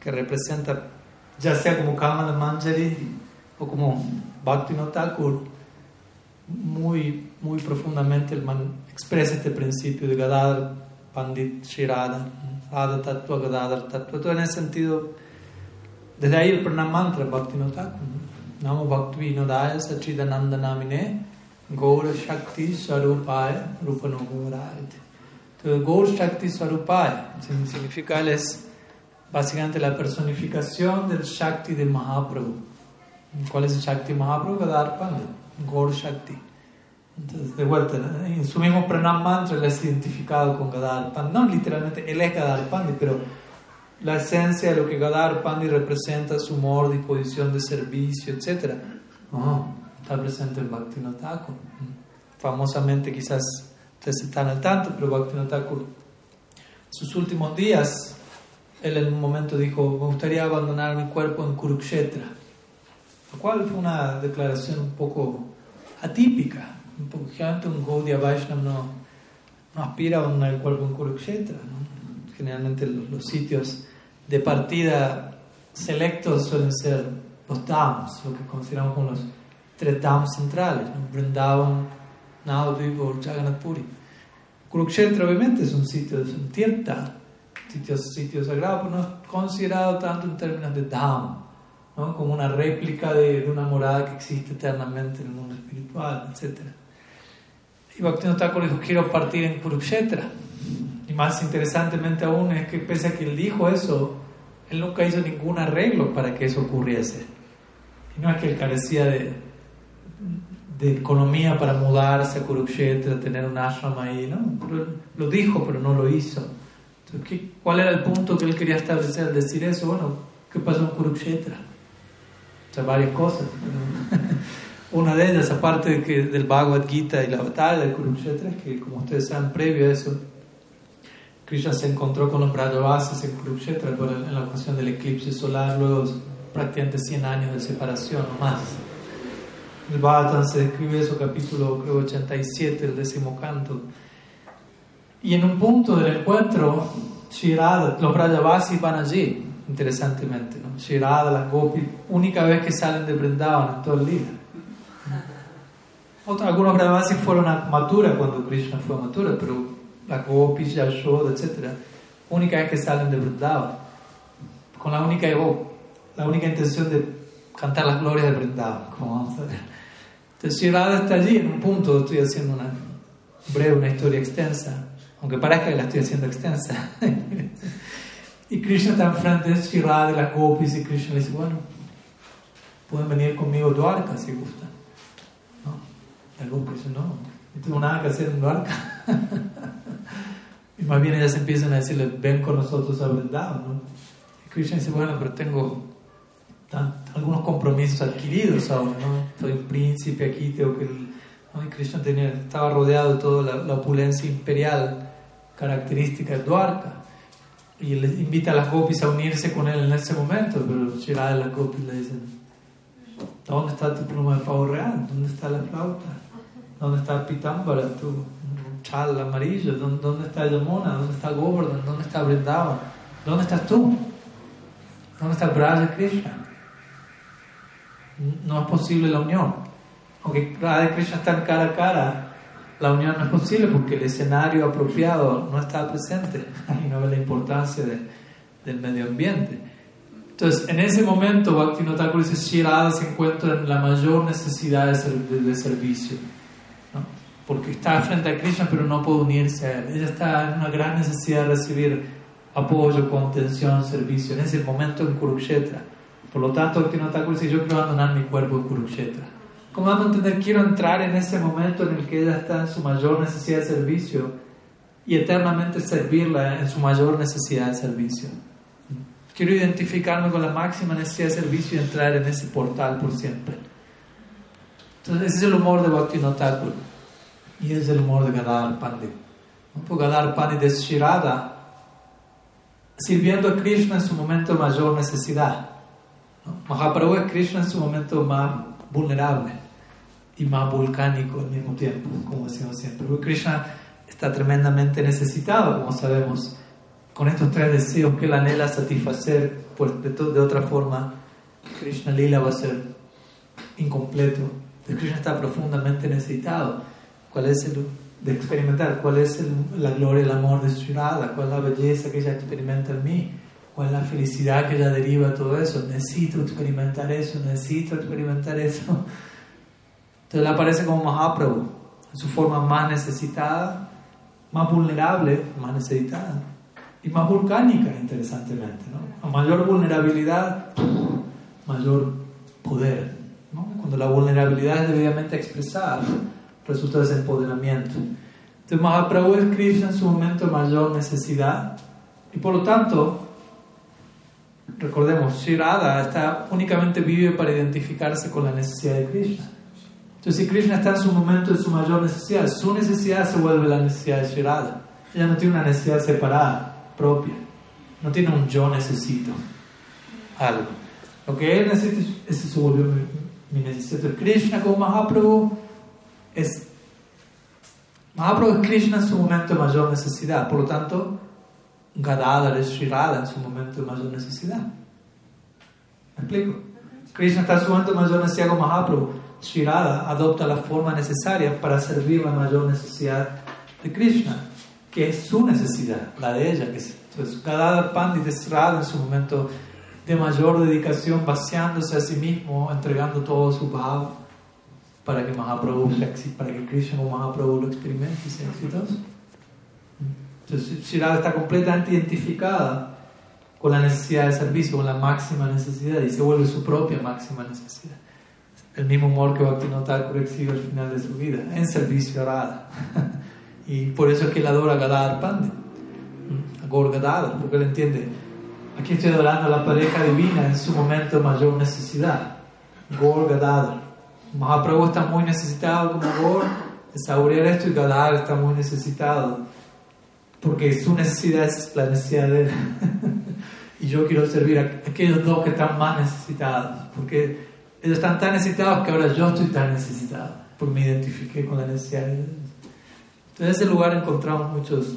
que representa, ya sea como Kamala Manjari o como Bhaktivinoda Thakur, muy, muy profundamente expresa este principio de Gadadhar Pandit Shirada, Radha Radha Tattva, Gadadhar Tattva, todo en ese sentido desde ahí el pranam mantra Bhaktivinoda Thakur. Namo Bhaktivinodaya Sachidananda Namine Gaura Shakti Swarupaya Rupano Gaurayate. Entonces, Gaur Shakti Swarupaya significa es básicamente la personificación del Shakti de Mahaprabhu. ¿Cuál es el Shakti Mahaprabhu? Gadar Pandit, Gaur Shakti. Entonces, de vuelta, en su mismo pranam mantra él es identificado con Gadar Pandit. No literalmente, él es Gadar Pandit, pero la esencia de lo que Gadar Pandi representa, su humor, disposición de servicio, etc. está presente en Bhaktivinoda Thakur. Famosamente, quizás ustedes están al tanto, pero Bhaktivinoda Thakur, sus últimos días, él en un momento dijo: Me gustaría abandonar mi cuerpo en Kurukshetra. Lo cual fue una declaración un poco atípica. Un Gaudiya Vaishnava no, no aspira a el cuerpo en Kurukshetra. Generalmente los sitios de partida selectos suelen ser los dhams, lo que consideramos como los tres dhams centrales, ¿no? Vrindavan, Navadvip o Jagannath. Kurukshetra obviamente es un sitio, es un tirtha, sitio, sitio sagrado, pero no es considerado tanto en términos de dham, ¿no? como una réplica de, de, una morada que existe eternamente en el mundo espiritual, etc. Y Bhaktivinoda Thakur dijo, quiero partir en Kurukshetra. Y más interesantemente aún es que pese a que él dijo eso, él nunca hizo ningún arreglo para que eso ocurriese. Y no es que él carecía de, de economía para mudarse a Kurukshetra, tener un ashram ahí, ¿no? lo dijo, pero no lo hizo. Entonces, ¿cuál era el punto que él quería establecer al decir eso? Bueno, ¿qué pasó en Kurukshetra? O sea, varias cosas. [LAUGHS] Una de ellas, aparte del Bhagavad Gita y la batalla de Kurukshetra, es que, como ustedes saben, previo a eso, Krishna se encontró con los Brajavasis en Kurukshetra en la ocasión del eclipse solar, luego prácticamente 100 años de separación o más. El Bhagavatam se describe eso, capítulo creo 87, el décimo canto. Y en un punto del encuentro, Shirada, los Brajavasi van allí, interesantemente. ¿no? Shirada, las gopis, única vez que salen de Vrindavan en todo el día. Otros, algunos Brahmasis fueron a Mathura cuando Krishna fue a Mathura, pero las gopis, Yashoda, etc. Única vez que salen de Vrindavan. Con la única, la única intención de cantar las glorias de Vrindavan, como vamos a ver. Entonces Shirada está allí en un punto, estoy haciendo una breve, una historia extensa, aunque parezca que la estoy haciendo extensa. [LAUGHS] y Krishna está enfrente de Shirada y las gopis y Krishna le dice, bueno, pueden venir conmigo a Dwarka si gustan. El grupo dice, no, no tengo nada que hacer en Dwarka. [LAUGHS] y más bien ellas empiezan a decirle, ven con nosotros a Vrindavan. ¿no? Y Krishna dice, bueno, pero tengo algunos compromisos adquiridos ahora, ¿no? Soy un príncipe aquí, tengo que... ¿no? Y Krishna tenía, estaba rodeado de toda la, opulencia imperial característica de Dwarka. Y invita a las gopis a unirse con él en ese momento, pero y las gopis le dicen, ¿dónde está tu pluma de pavo real? ¿Dónde está la flauta? ¿Dónde está Pitambara, tu chal amarillo? ¿Dónde, está Yamuna? ¿Dónde está Govardhan? ¿Dónde está Vrindavan? ¿Dónde estás tú? ¿Dónde está Braja Krishna? No es posible la unión. Aunque Radha Krishna están cara a cara, la unión no es posible porque el escenario apropiado no está presente y no ve la importancia del medio ambiente. Entonces, en ese momento, Bhaktivinoda Thakur dice, se encuentra en la mayor necesidad de servicio porque está frente a Krishna pero no puede unirse a él. Ella está en una gran necesidad de recibir apoyo, contención, servicio en ese momento en Kurukshetra. Por lo tanto, Thakur dice, yo quiero abandonar mi cuerpo en Kurukshetra. ¿Cómo vamos a entender? Quiero entrar en ese momento en el que ella está en su mayor necesidad de servicio y eternamente servirla en su mayor necesidad de servicio. Quiero identificarme con la máxima necesidad de servicio y entrar en ese portal por siempre. Entonces, ese es el humor de Bhaktivinoda Thakur. Y es el humor de Gadar Pandit. Porque Gadar Pandit es Shirada sirviendo a Krishna en su momento de mayor necesidad. Mahaprabhu es Krishna en su momento más vulnerable y más volcánico al mismo tiempo, como decimos siempre. Porque Krishna está tremendamente necesitado, como sabemos, con estos tres deseos que él anhela satisfacer, pues de, de otra forma Krishna Lila va a ser incompleto. Krishna está profundamente necesitado cuál es el de experimentar, cuál es la gloria, el amor de su cuál es la belleza que ella experimenta en mí, cuál es la felicidad que ella deriva de todo eso. Necesito experimentar eso, necesito experimentar eso. Entonces él aparece como Mahaprabhu, en su forma más necesitada, más vulnerable, más necesitada y más volcánica, interesantemente. ¿no? A mayor vulnerabilidad, mayor poder. ¿no? Cuando la vulnerabilidad es debidamente expresada resulta de ese empoderamiento. Entonces Mahaprabhu es Krishna en su momento de mayor necesidad y por lo tanto, recordemos, Shirada está, únicamente vive para identificarse con la necesidad de Krishna. Entonces si Krishna está en su momento de su mayor necesidad, su necesidad se vuelve la necesidad de Shirada. Ella no tiene una necesidad separada, propia. No tiene un yo necesito algo. Lo que él necesita, ese se volvió mi, mi necesidad. Krishna como Mahaprabhu es Mahaprabhu Krishna en su momento de mayor necesidad, por lo tanto, Gadadhar es Shirada en su momento de mayor necesidad. ¿Me explico? Krishna está en su momento de mayor necesidad con Mahaprabhu. Shirada adopta la forma necesaria para servir la mayor necesidad de Krishna, que es su necesidad, la de ella. Que es, entonces, Gadadhar Pandit es Radha en su momento de mayor dedicación, vaciándose a sí mismo, entregando todo su bhava para que Mahaprabhu, para que Krishna o Mahaprabhu lo experimente y sea exitoso. Entonces, Shirada está completamente identificada con la necesidad de servicio, con la máxima necesidad, y se vuelve su propia máxima necesidad. El mismo amor que Bhaktivinoda exhibe al final de su vida, en servicio a Radha. [LAUGHS] y por eso es que él adora a Gadadhar Pandit, a Gaur Gadadhar, porque él entiende, aquí estoy adorando a la pareja divina en su momento de mayor necesidad, Gaur Gadadhar. Mahaprabhu está muy necesitado como Gaur de saborear esto y Gadar está muy necesitado porque su necesidad es la necesidad de él. [LAUGHS] y yo quiero servir a aquellos dos que están más necesitados porque ellos están tan necesitados que ahora yo estoy tan necesitado porque me identifiqué con la necesidad de ellos. Entonces en ese lugar encontramos muchos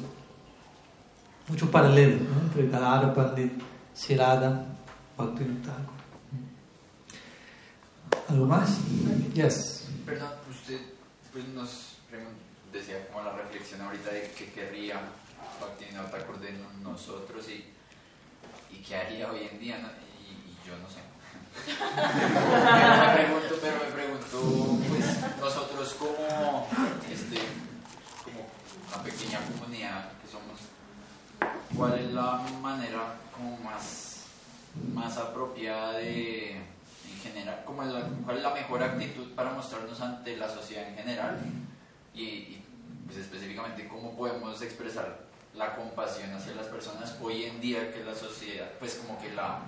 muchos paralelos entre Gadara Pandit, Shirada, Bhaktivinoda ¿Algo más? Yes. Perdón, usted pues, nos decía como la reflexión ahorita de que querría Bhaktivinoda Thakur de nosotros y, y qué haría hoy en día, y, yo no sé. [LAUGHS] pero me pregunto, pero me pregunto, pues nosotros como, este, como una pequeña comunidad que somos, ¿cuál es la manera como más, más apropiada de, en general, como cuál es la mejor actitud para mostrarnos ante la sociedad en general? Y, pues específicamente cómo podemos expresar la compasión hacia las personas hoy en día que la sociedad, pues como que la,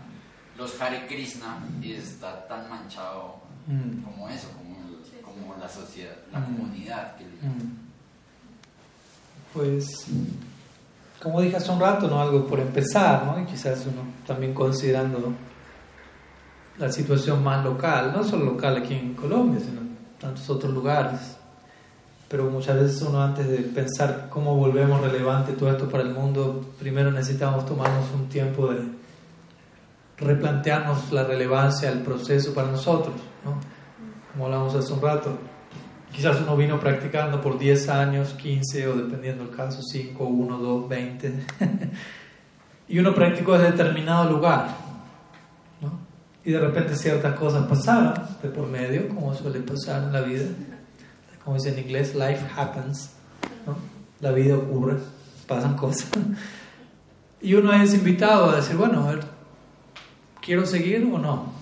los Hare Krishna está tan manchado mm. como eso, como, como, la sociedad, la mm. comunidad. Que mm. Pues, como dije hace un rato, ¿no? algo por empezar, ¿no? y quizás uno también considerando la situación más local, no solo local aquí en Colombia, sino en tantos otros lugares pero muchas veces uno antes de pensar cómo volvemos relevante todo esto para el mundo, primero necesitamos tomarnos un tiempo de replantearnos la relevancia del proceso para nosotros, ¿no? como hablamos hace un rato. Quizás uno vino practicando por 10 años, 15 o dependiendo del caso, 5, 1, 2, 20. y uno practicó desde determinado lugar. ¿No? Y de repente ciertas cosas pasaron de por medio, como suele pasar en la vida como dice en inglés, life happens, ¿no? la vida ocurre, pasan cosas. Y uno es invitado a decir, bueno, a ver, ¿quiero seguir o no?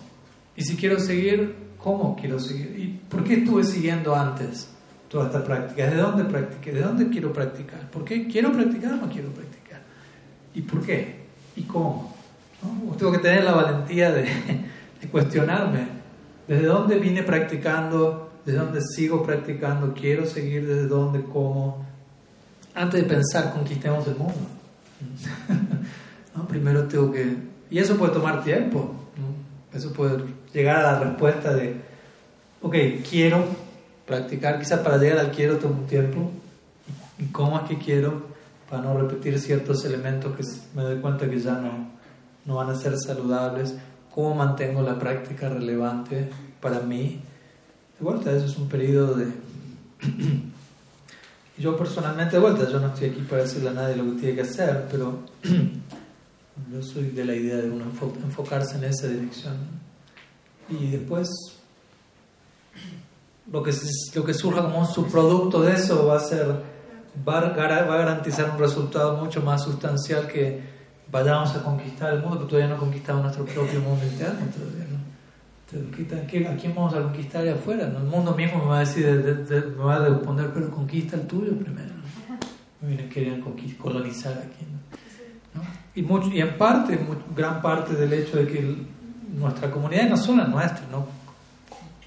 Y si quiero seguir, ¿cómo quiero seguir? ¿Y por qué estuve siguiendo antes toda esta práctica? ¿De dónde practiqué? ¿De dónde quiero practicar? ¿Por qué quiero practicar o no quiero practicar? ¿Y por qué? ¿Y cómo? Tengo que tener la valentía de, de cuestionarme. ¿Desde dónde vine practicando? desde dónde sigo practicando, quiero seguir desde dónde, cómo, antes de pensar conquistemos el mundo. [LAUGHS] Primero tengo que... Y eso puede tomar tiempo, eso puede llegar a la respuesta de, ok, quiero practicar, quizás para llegar al quiero toma un tiempo, y cómo es que quiero, para no repetir ciertos elementos que me doy cuenta que ya no, no van a ser saludables, cómo mantengo la práctica relevante para mí de vuelta, eso es un periodo de... [CLEARS THROAT] yo personalmente, de vuelta, yo no estoy aquí para decirle a nadie lo que tiene que hacer, pero [CLEARS THROAT] yo soy de la idea de uno enfocarse en esa dirección. Y después, lo que, lo que surja como un subproducto de eso va a ser, va a, garantizar un resultado mucho más sustancial que vayamos a conquistar el mundo, que todavía no conquistamos nuestro propio mundo interno todavía. ¿A quién vamos a conquistar allá afuera? El mundo mismo me va a decir, me va a responder, pero conquista el tuyo primero. Miren, querían colonizar aquí. Y, mucho, y en parte, gran parte del hecho de que nuestra comunidad, no solo la nuestra, ¿no?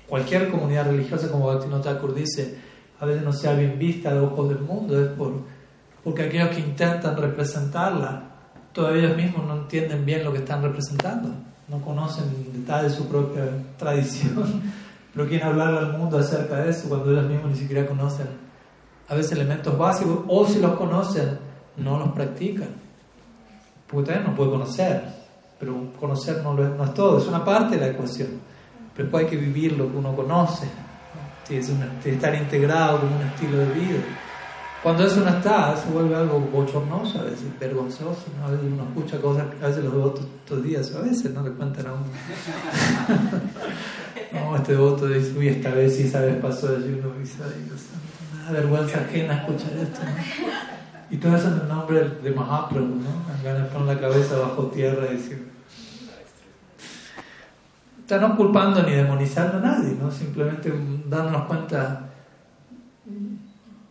cualquier comunidad religiosa, como Bhaktivinoda Thakur dice, a veces no sea bien vista los ojos del mundo, es por, porque aquellos que intentan representarla, todavía ellos mismos no entienden bien lo que están representando no conocen en detalle su propia tradición, [LAUGHS] pero quieren hablar al mundo acerca de eso cuando ellos mismos ni siquiera conocen a veces elementos básicos, o si los conocen, no los practican. Porque también no puede conocer, pero conocer no, lo es, no todo, es una parte de la ecuación. Pero después hay que vivir lo que uno conoce, que estar integrado como un estilo de vida. Cuando eso no está, se vuelve algo bochornoso, a veces vergonzoso. A veces uno escucha cosas, a veces los devotos todos días, a veces no le cuentan a uno. [LAUGHS] no, este devoto dice, uy, esta vez sí, esa vez pasó de uno dice, ay, Dios me da vergüenza ajena escuchar esto. Y todo eso en el nombre de Mahaprabhu, ¿no? ganas poner la cabeza bajo tierra y decir. Está no culpando ni demonizando a nadie, ¿no? Simplemente dándonos cuenta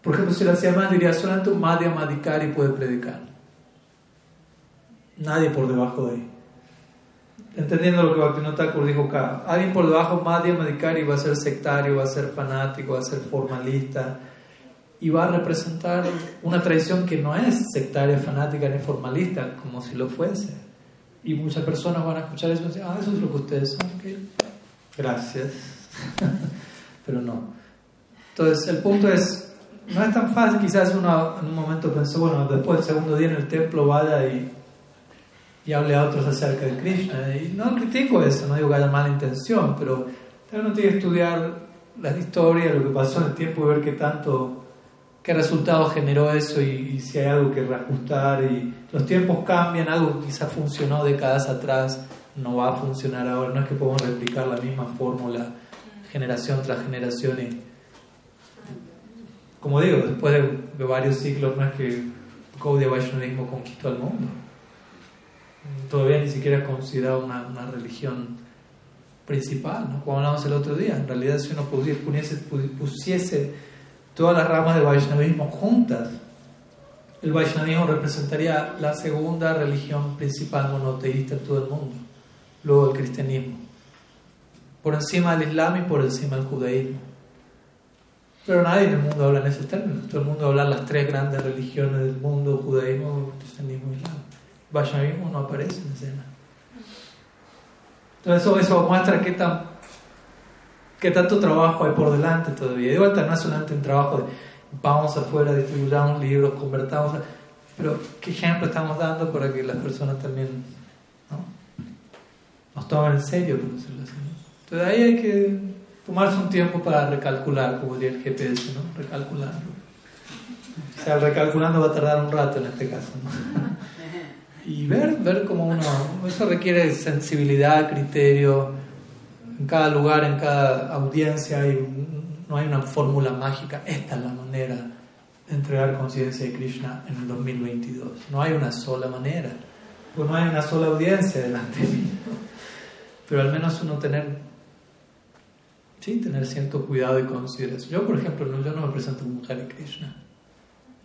por ejemplo, si hacía más, diría solamente un Madhya Madhikari puede predicar. Nadie por debajo de él. Entendiendo lo que Bhaktivinoda Thakur dijo acá, alguien por debajo Madhya Madhikari va a ser sectario, va a ser fanático, va a ser formalista y va a representar una tradición que no es sectaria, fanática ni formalista, como si lo fuese. Y muchas personas van a escuchar eso y decir, ah, eso es lo que ustedes son. Gracias. [LAUGHS] Pero no. Entonces, el punto es no es tan fácil, quizás uno en un momento pensó, bueno, después del segundo día en el templo vaya y, y hable a otros acerca de Krishna. Y no critico eso, no digo que haya mala intención, pero uno tiene que estudiar la historia, lo que pasó en el tiempo y ver qué tanto, qué resultado generó eso y, si hay algo que reajustar. Y los tiempos cambian, algo que quizás funcionó décadas atrás no va a funcionar ahora. No es que podamos replicar la misma fórmula generación tras generación. Y, como digo, después de, varios siglos, no que Gaudiya Vaishnavismo conquistó al mundo. Todavía ni siquiera es considerado una, una religión principal, como hablamos el otro día. En realidad, si uno pusiese, pusiese todas las ramas del Vaishnavismo juntas, el Vaishnavismo representaría la segunda religión principal monoteísta en todo el mundo, luego el cristianismo, por encima del Islam y por encima del judaísmo. Pero nadie en el mundo habla en esos términos, todo el mundo habla las tres grandes religiones del mundo, judaísmo, cristianismo y islam. Vaishnavismo no aparece en escena. Entonces eso, muestra qué, tan, qué tanto trabajo hay por delante todavía. De vuelta no es solamente un trabajo de vamos afuera, distribuyamos libros, convertamos, pero qué ejemplo estamos dando para que las personas también ¿no? nos tomen en serio, por decirlo así. Entonces ahí hay que tomarse un tiempo para recalcular, como diría el GPS, ¿no? Recalcular. O sea, recalculando va a tardar un rato en este caso, [LAUGHS] y ver, ver cómo uno, eso requiere sensibilidad, criterio, en cada lugar, en cada audiencia, hay, no hay una fórmula mágica, esta es la manera de entregar conciencia de Krishna en el 2022, no hay una sola manera, pues no hay una sola audiencia delante de mí, pero al menos uno tener, sí, tener cierto cuidado y consideración. Yo, por ejemplo, no, yo no me presento como Hare Krishna.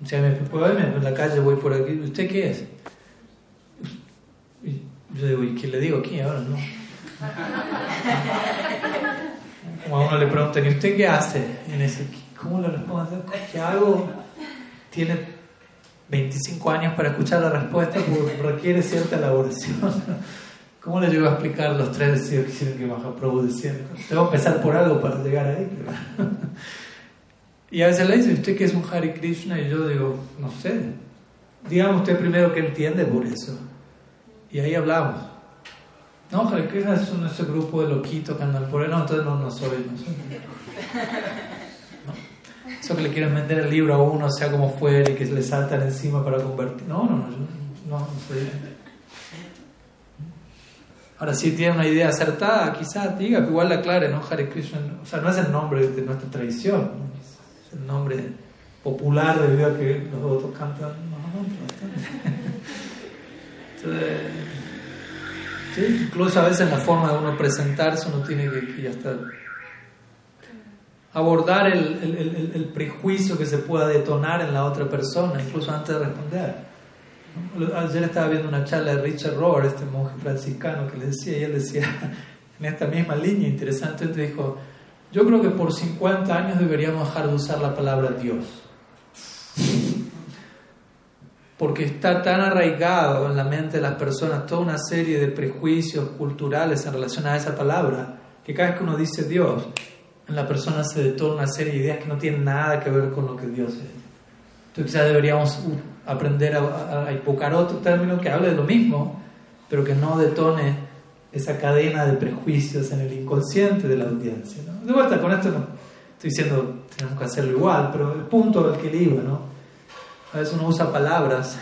O sea, me, en la calle voy por aquí, ¿usted qué es? Yo digo, ¿y qué le digo aquí ahora? No. Como a uno le preguntan, ¿y usted qué hace en ese? ¿Cómo le respondo? ¿Qué hago? Tiene 25 años para escuchar la respuesta, porque requiere cierta elaboración. ¿Cómo le llego a explicar los tres deseos que Mahaprabhu decía? Tengo que empezar por algo para llegar ahí. [LAUGHS] Y a veces le dice, ¿usted qué es un Hare Krishna? Y yo digo, no sé. Dígame usted primero qué entiende por eso. Y ahí hablamos. No, Hare Krishna es un, ese grupo de loquitos que andan por ahí. No, entonces no, no soy. No soy. [LAUGHS] Eso que le quieren vender el libro a uno, sea como fuera, y que le saltan encima para convertir. No, no, no, yo, no, no soy. Ahora, si tiene una idea acertada, quizás diga, igual la aclare, ¿no? Hare Krishna, o sea, no es el nombre de nuestra tradición, es el nombre popular debido a que los otros cantan. No, sí, incluso a veces en la forma de uno presentarse uno tiene que, ya estar abordar el, el, el, prejuicio que se pueda detonar en la otra persona, incluso antes de responder. Ayer estaba viendo una charla de Richard Rohr, este monje franciscano, que le decía, y él decía, [LAUGHS] en esta misma línea interesante, él dijo, yo creo que por 50 años deberíamos dejar de usar la palabra Dios porque está tan arraigado en la mente de las personas toda una serie de prejuicios culturales en relación a esa palabra, que cada vez que uno dice Dios, en la persona se detona una serie de ideas que no tienen nada que ver con lo que Dios es. Entonces quizás deberíamos aprender a, a, otro término que hable de lo mismo, pero que no detone esa cadena de prejuicios en el inconsciente de la audiencia. De vuelta, con esto no estoy diciendo tenemos que hacerlo igual, pero el punto al que le iba, ¿no? A veces uno usa palabras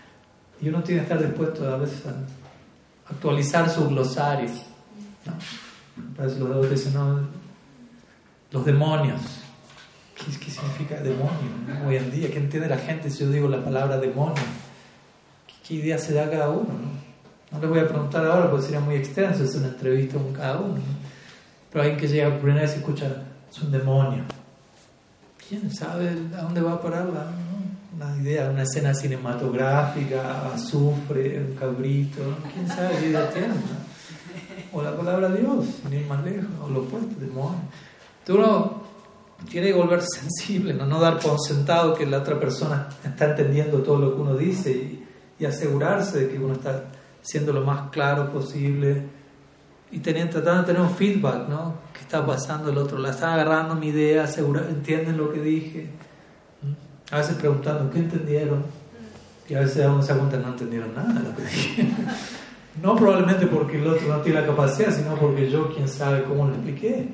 [LAUGHS] y uno tiene que estar dispuesto a veces a actualizar su glosario. ¿no? A veces los dicen, no, los demonios. ¿Qué, qué significa demonio hoy en día? ¿Qué entiende la gente si yo digo la palabra demonio? ¿Qué, idea se da cada uno? No, les voy a preguntar ahora porque sería muy extenso, es una entrevista con cada uno. Pero alguien que llega por primera vez y escucha, es un demonio. ¿Quién sabe a dónde va a parar la, una idea, una escena cinematográfica, azufre, un cabrito, quién sabe qué idea tiene. O la palabra Dios, ni más lejos, o lo opuesto, demonio. Entonces uno tiene que [LAUGHS] sensible, ¿no? no dar por sentado que la otra persona está entendiendo todo lo que uno dice y, asegurarse de que uno está siendo lo más claro posible y teniendo, tratando de tener un feedback, ¿no? ¿Qué está pasando el otro? La están agarrando mi idea, asegura, entienden lo que dije A veces preguntando, ¿qué entendieron? Y a veces uno se cuenta no entendieron nada de lo que dije. [LAUGHS] No probablemente porque el otro no tiene la capacidad, sino porque yo, quién sabe cómo lo expliqué.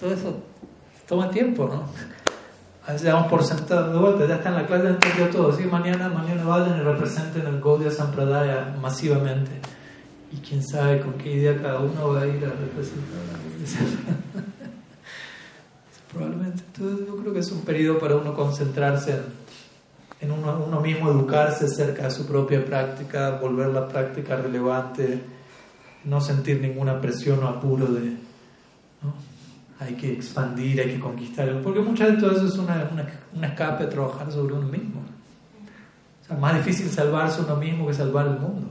Todo eso toma tiempo, ¿no? A veces damos por sentado de vuelta, ya está en la clase, entendió todo. Sí, mañana, mañana vayan y representen el Gaudiya Sampradaya masivamente. Y quién sabe con qué idea cada uno va a ir a representar. [LAUGHS] Probablemente. Entonces, yo creo que es un periodo para uno concentrarse en en uno, mismo educarse acerca de su propia práctica, volver la práctica relevante, no sentir ninguna presión o apuro de ¿no? Hay que expandir, hay que conquistar, porque muchas veces todo eso es una, una, escape a trabajar sobre uno mismo. O sea, más difícil salvarse uno mismo que salvar el mundo.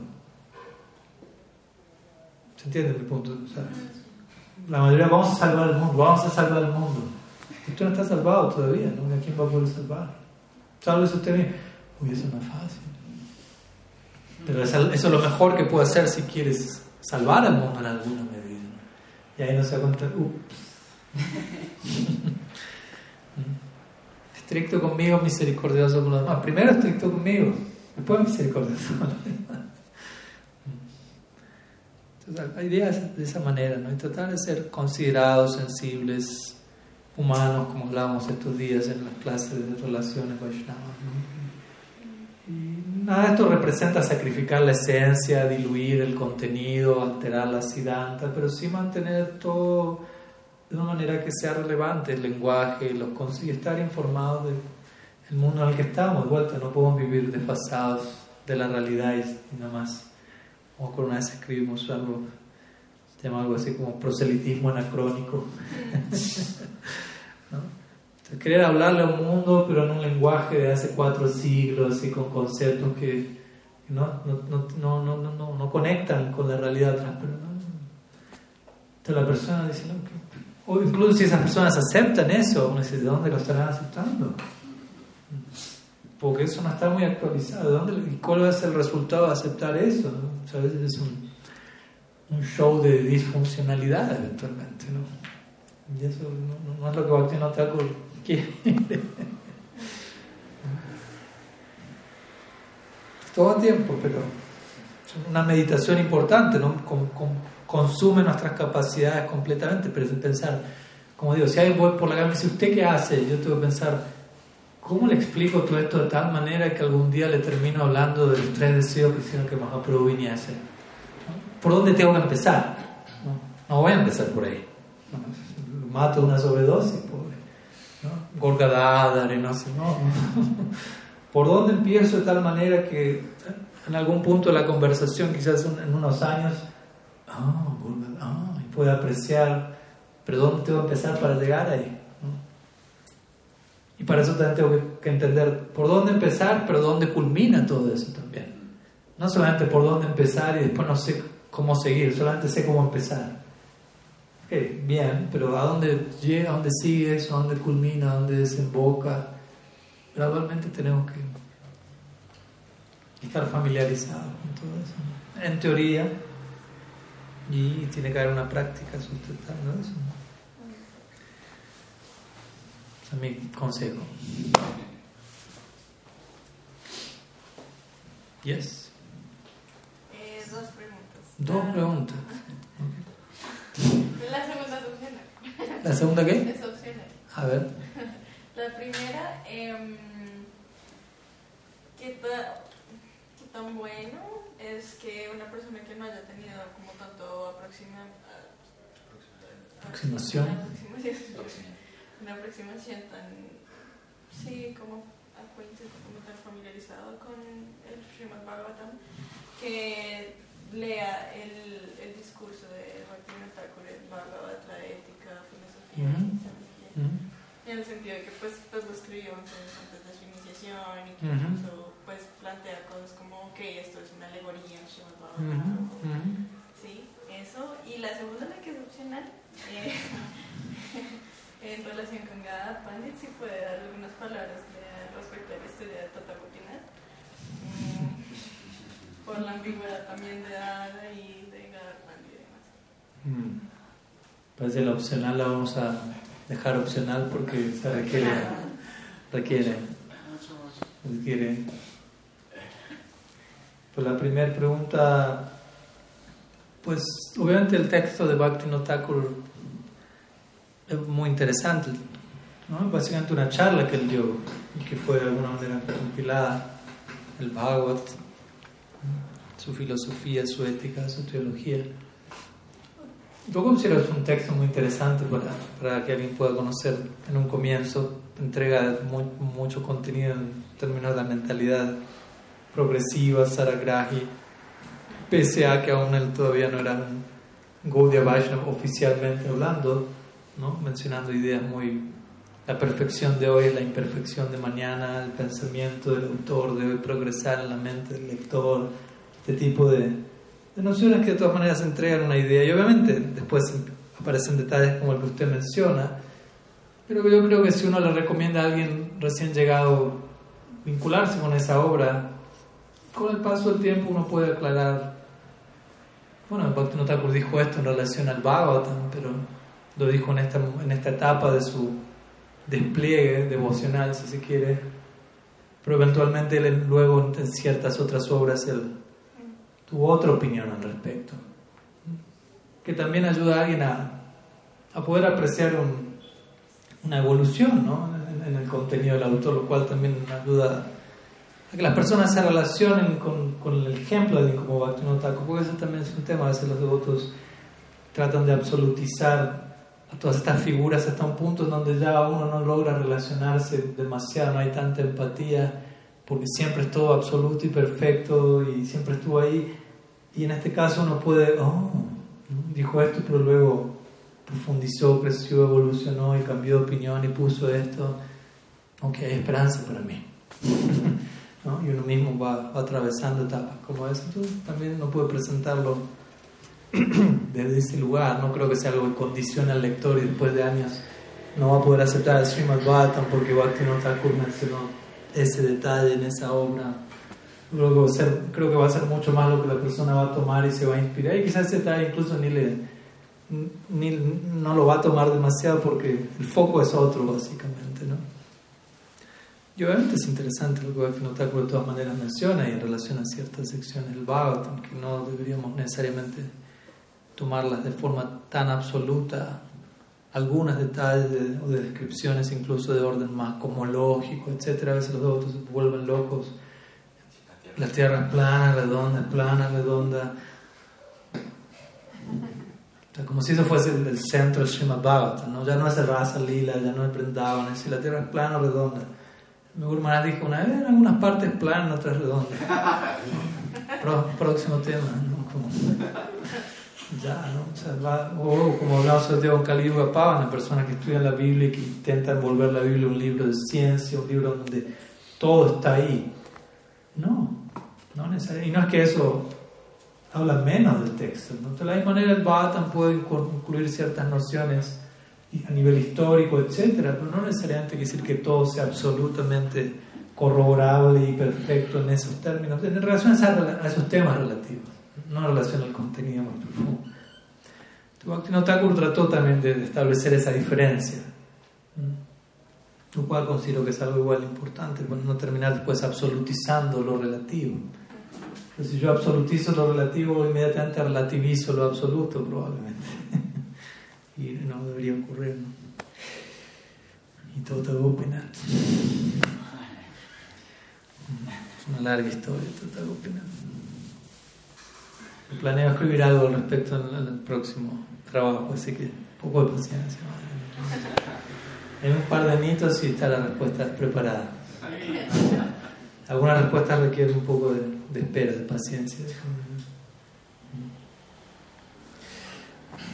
¿Se entiende mi punto? O sea, la mayoría vamos a salvar el mundo, vamos a salvar el mundo. Usted no está salvado todavía, ¿no? ¿A quién va a poder salvar? Sálvese usted mismo. Uy, eso no es fácil. Pero eso es lo mejor que puede hacer si quieres salvar al mundo en alguna medida. Y ahí no se da cuenta, ups. [LAUGHS] estricto conmigo, misericordioso con los demás. Primero estricto conmigo, después misericordioso con los demás. Entonces, la es de esa manera, ¿no? Y tratar de ser considerados, sensibles, humanos, como hablábamos estos días en las clases de relaciones Vaishnava. Y nada de esto representa sacrificar la esencia, diluir el contenido, alterar la siddhanta, pero sí mantener todo de una manera que sea relevante el lenguaje, los y estar informados del mundo en el que estamos. De vuelta, no podemos vivir desfasados de la realidad y nada más. O con una vez escribimos algo se llama algo así como proselitismo anacrónico. [LAUGHS] ¿no? querer hablarle a un mundo, pero en un lenguaje de hace cuatro siglos y con conceptos que no, no, no, no, no conectan con la realidad atrás. Pero Entonces la persona dice, o incluso si esas personas aceptan eso, uno dice, ¿de dónde lo estarán aceptando? Porque eso no está muy actualizado. ¿De dónde, ¿Cuál va a ser el resultado de aceptar eso? a veces es un show de disfuncionalidad eventualmente, ¿no? Y eso no, es lo que Bhaktivinoda Thakur quiere. [LAUGHS] Todo tiempo, pero es una meditación importante, ¿no? Consume nuestras capacidades completamente, pero es pensar, como digo, si voy por la y dice, ¿usted qué hace? Yo tengo que pensar, ¿cómo le explico todo esto de tal manera que algún día le termino hablando de los tres deseos que hicieron que Mahaprabhu viniese? ¿Por dónde tengo que empezar? No, voy a empezar por ahí. Mato una sobredosis, pobre. ¿no? Gorgadada, arenosa, no. ¿Por dónde empiezo de tal manera que en algún punto de la conversación, quizás en unos años, ah, ah, y pueda apreciar, pero ¿dónde tengo que empezar para llegar ahí? Y para eso también tengo que entender por dónde empezar, pero dónde culmina todo eso también. No solamente por dónde empezar y después no sé cómo seguir, solamente sé cómo empezar. bien, pero ¿a dónde llega, a dónde sigue eso, a dónde culmina, a dónde desemboca? Gradualmente tenemos que estar familiarizados con todo eso. En teoría, y tiene que haber una práctica sustentando eso. Ese es mi consejo. Yes. Dos preguntas. La segunda es opcional. ¿La segunda qué? Es opcional. A ver. [LAUGHS] La primera, eh, ¿qué, ¿qué, tan bueno es que una persona que no haya tenido como tanto aproxima, aproximación, [LAUGHS] una aproximación tan, sí, como como tan familiarizado con el Srimad Bhagavatam, que lea el, el discurso de Martín Thakur, el Bhagavad, la ética, filosofía, en el sentido de que pues, pues lo escribió antes, de su iniciación y que incluso pues plantea cosas como, ok, esto es una alegoría en Srimad Sí, eso. Y la segunda, la que es opcional, eh, [LAUGHS] en relación con Gada Pandit, si puede dar algunas palabras respecto a la historia de Tata por la ambigüedad también de Ada y de Garland y demás. Mm. Pues la opcional la vamos a dejar opcional porque se requiere. requiere. quiere. Pues la primera pregunta, pues obviamente el texto de Bhakti Thakur es muy interesante, ¿no? básicamente una charla que él dio y que fue de alguna manera compilada, el Bhagavad, su filosofía, su ética, su teología. Yo considero que es un texto muy interesante para, para que alguien pueda conocer en un comienzo, entrega mucho contenido en términos de la mentalidad progresiva, Saragrahi, pese a que aún él todavía no era un Gaudiya Vaishnava oficialmente hablando, ¿no? mencionando ideas muy... La perfección de hoy, la imperfección de mañana, el pensamiento del autor debe progresar en la mente del lector, este tipo de, de nociones que de todas maneras entregan una idea y obviamente después aparecen detalles como el que usted menciona, pero yo creo que si uno le recomienda a alguien recién llegado vincularse con esa obra, con el paso del tiempo uno puede aclarar, bueno, Bhakti Thakur dijo esto en relación al Bhagavatam, pero lo dijo en esta, en esta etapa de su despliegue devocional, si se quiere, pero eventualmente luego en ciertas otras obras él tuvo otra opinión al respecto, que también ayuda a alguien a, a poder apreciar una evolución ¿no? en, el contenido del autor, lo cual también ayuda que las personas se relacionen con, con el ejemplo de como Bhaktivinoda porque eso también es un tema, a veces los devotos tratan de absolutizar a todas estas figuras hasta un punto donde ya uno no logra relacionarse demasiado, no hay tanta empatía, porque siempre es todo absoluto y perfecto y siempre estuvo ahí. Y en este caso uno puede, oh, dijo esto, pero luego profundizó, creció, evolucionó y cambió de opinión y puso esto. Ok, hay esperanza para mí. [LAUGHS] y uno mismo va, atravesando etapas como eso, entonces también uno puede presentarlo [CLEARS THROAT] desde ese lugar, no creo que sea algo que condicione al lector y después de años no va a poder aceptar el Srimad Bhattan porque Bhakti no mencionó ese detalle en esa obra. Creo que, creo que va a ser mucho más lo que la persona va a tomar y se va a inspirar. Y quizás ese detalle incluso ni le, ni, no lo va a tomar demasiado porque el foco es otro, básicamente. ¿no? Y obviamente es interesante lo que Bhaktivinoda de todas maneras menciona y en relación a ciertas secciones del Bhagavatam, que no deberíamos necesariamente tomarlas de forma tan absoluta, algunos detalles o de descripciones incluso de orden más cosmológico, etc. A veces los devotos se vuelven locos. La tierra es plana, redonda, plana, redonda. como si eso fuese el, centro del Srimad Bhagavatam, ya no es el Rasa Lila, ya no es Vrindavan, es la tierra es plana o redonda. Mi Gurmana dijo una vez, en algunas partes planas, otras redondas. [LAUGHS] próximo tema, ¿no? Como, ya, ¿no? O, como hablamos de con Kali Yuga Pavana, personas que estudian la Biblia y que intentan volver la Biblia un libro de ciencia, un libro donde todo está ahí. No, no necesariamente. Y no es que eso habla menos del texto. ¿no? De la misma manera, el Bhattan puede incluir ciertas nociones a nivel histórico, etcétera, pero no necesariamente quiere decir que todo sea absolutamente corroborable y perfecto en esos términos, en relación a, esos temas relativos, no en relación al contenido más profundo. Bhaktivinoda Thakur trató también de establecer esa diferencia, lo cual considero que es algo igual importante, para no terminar después absolutizando lo relativo. Pero si yo absolutizo lo relativo, inmediatamente relativizo lo absoluto, probablemente [LAUGHS] y no debería ocurrir. ¿no? Y todo Gopinath. Una larga historia, Tota Gopinath. Planeo escribir algo al respecto en, el próximo trabajo, así que poco de paciencia. En un par de añitos y está la respuesta preparada. Algunas respuestas requieren un poco de, de espera, de paciencia.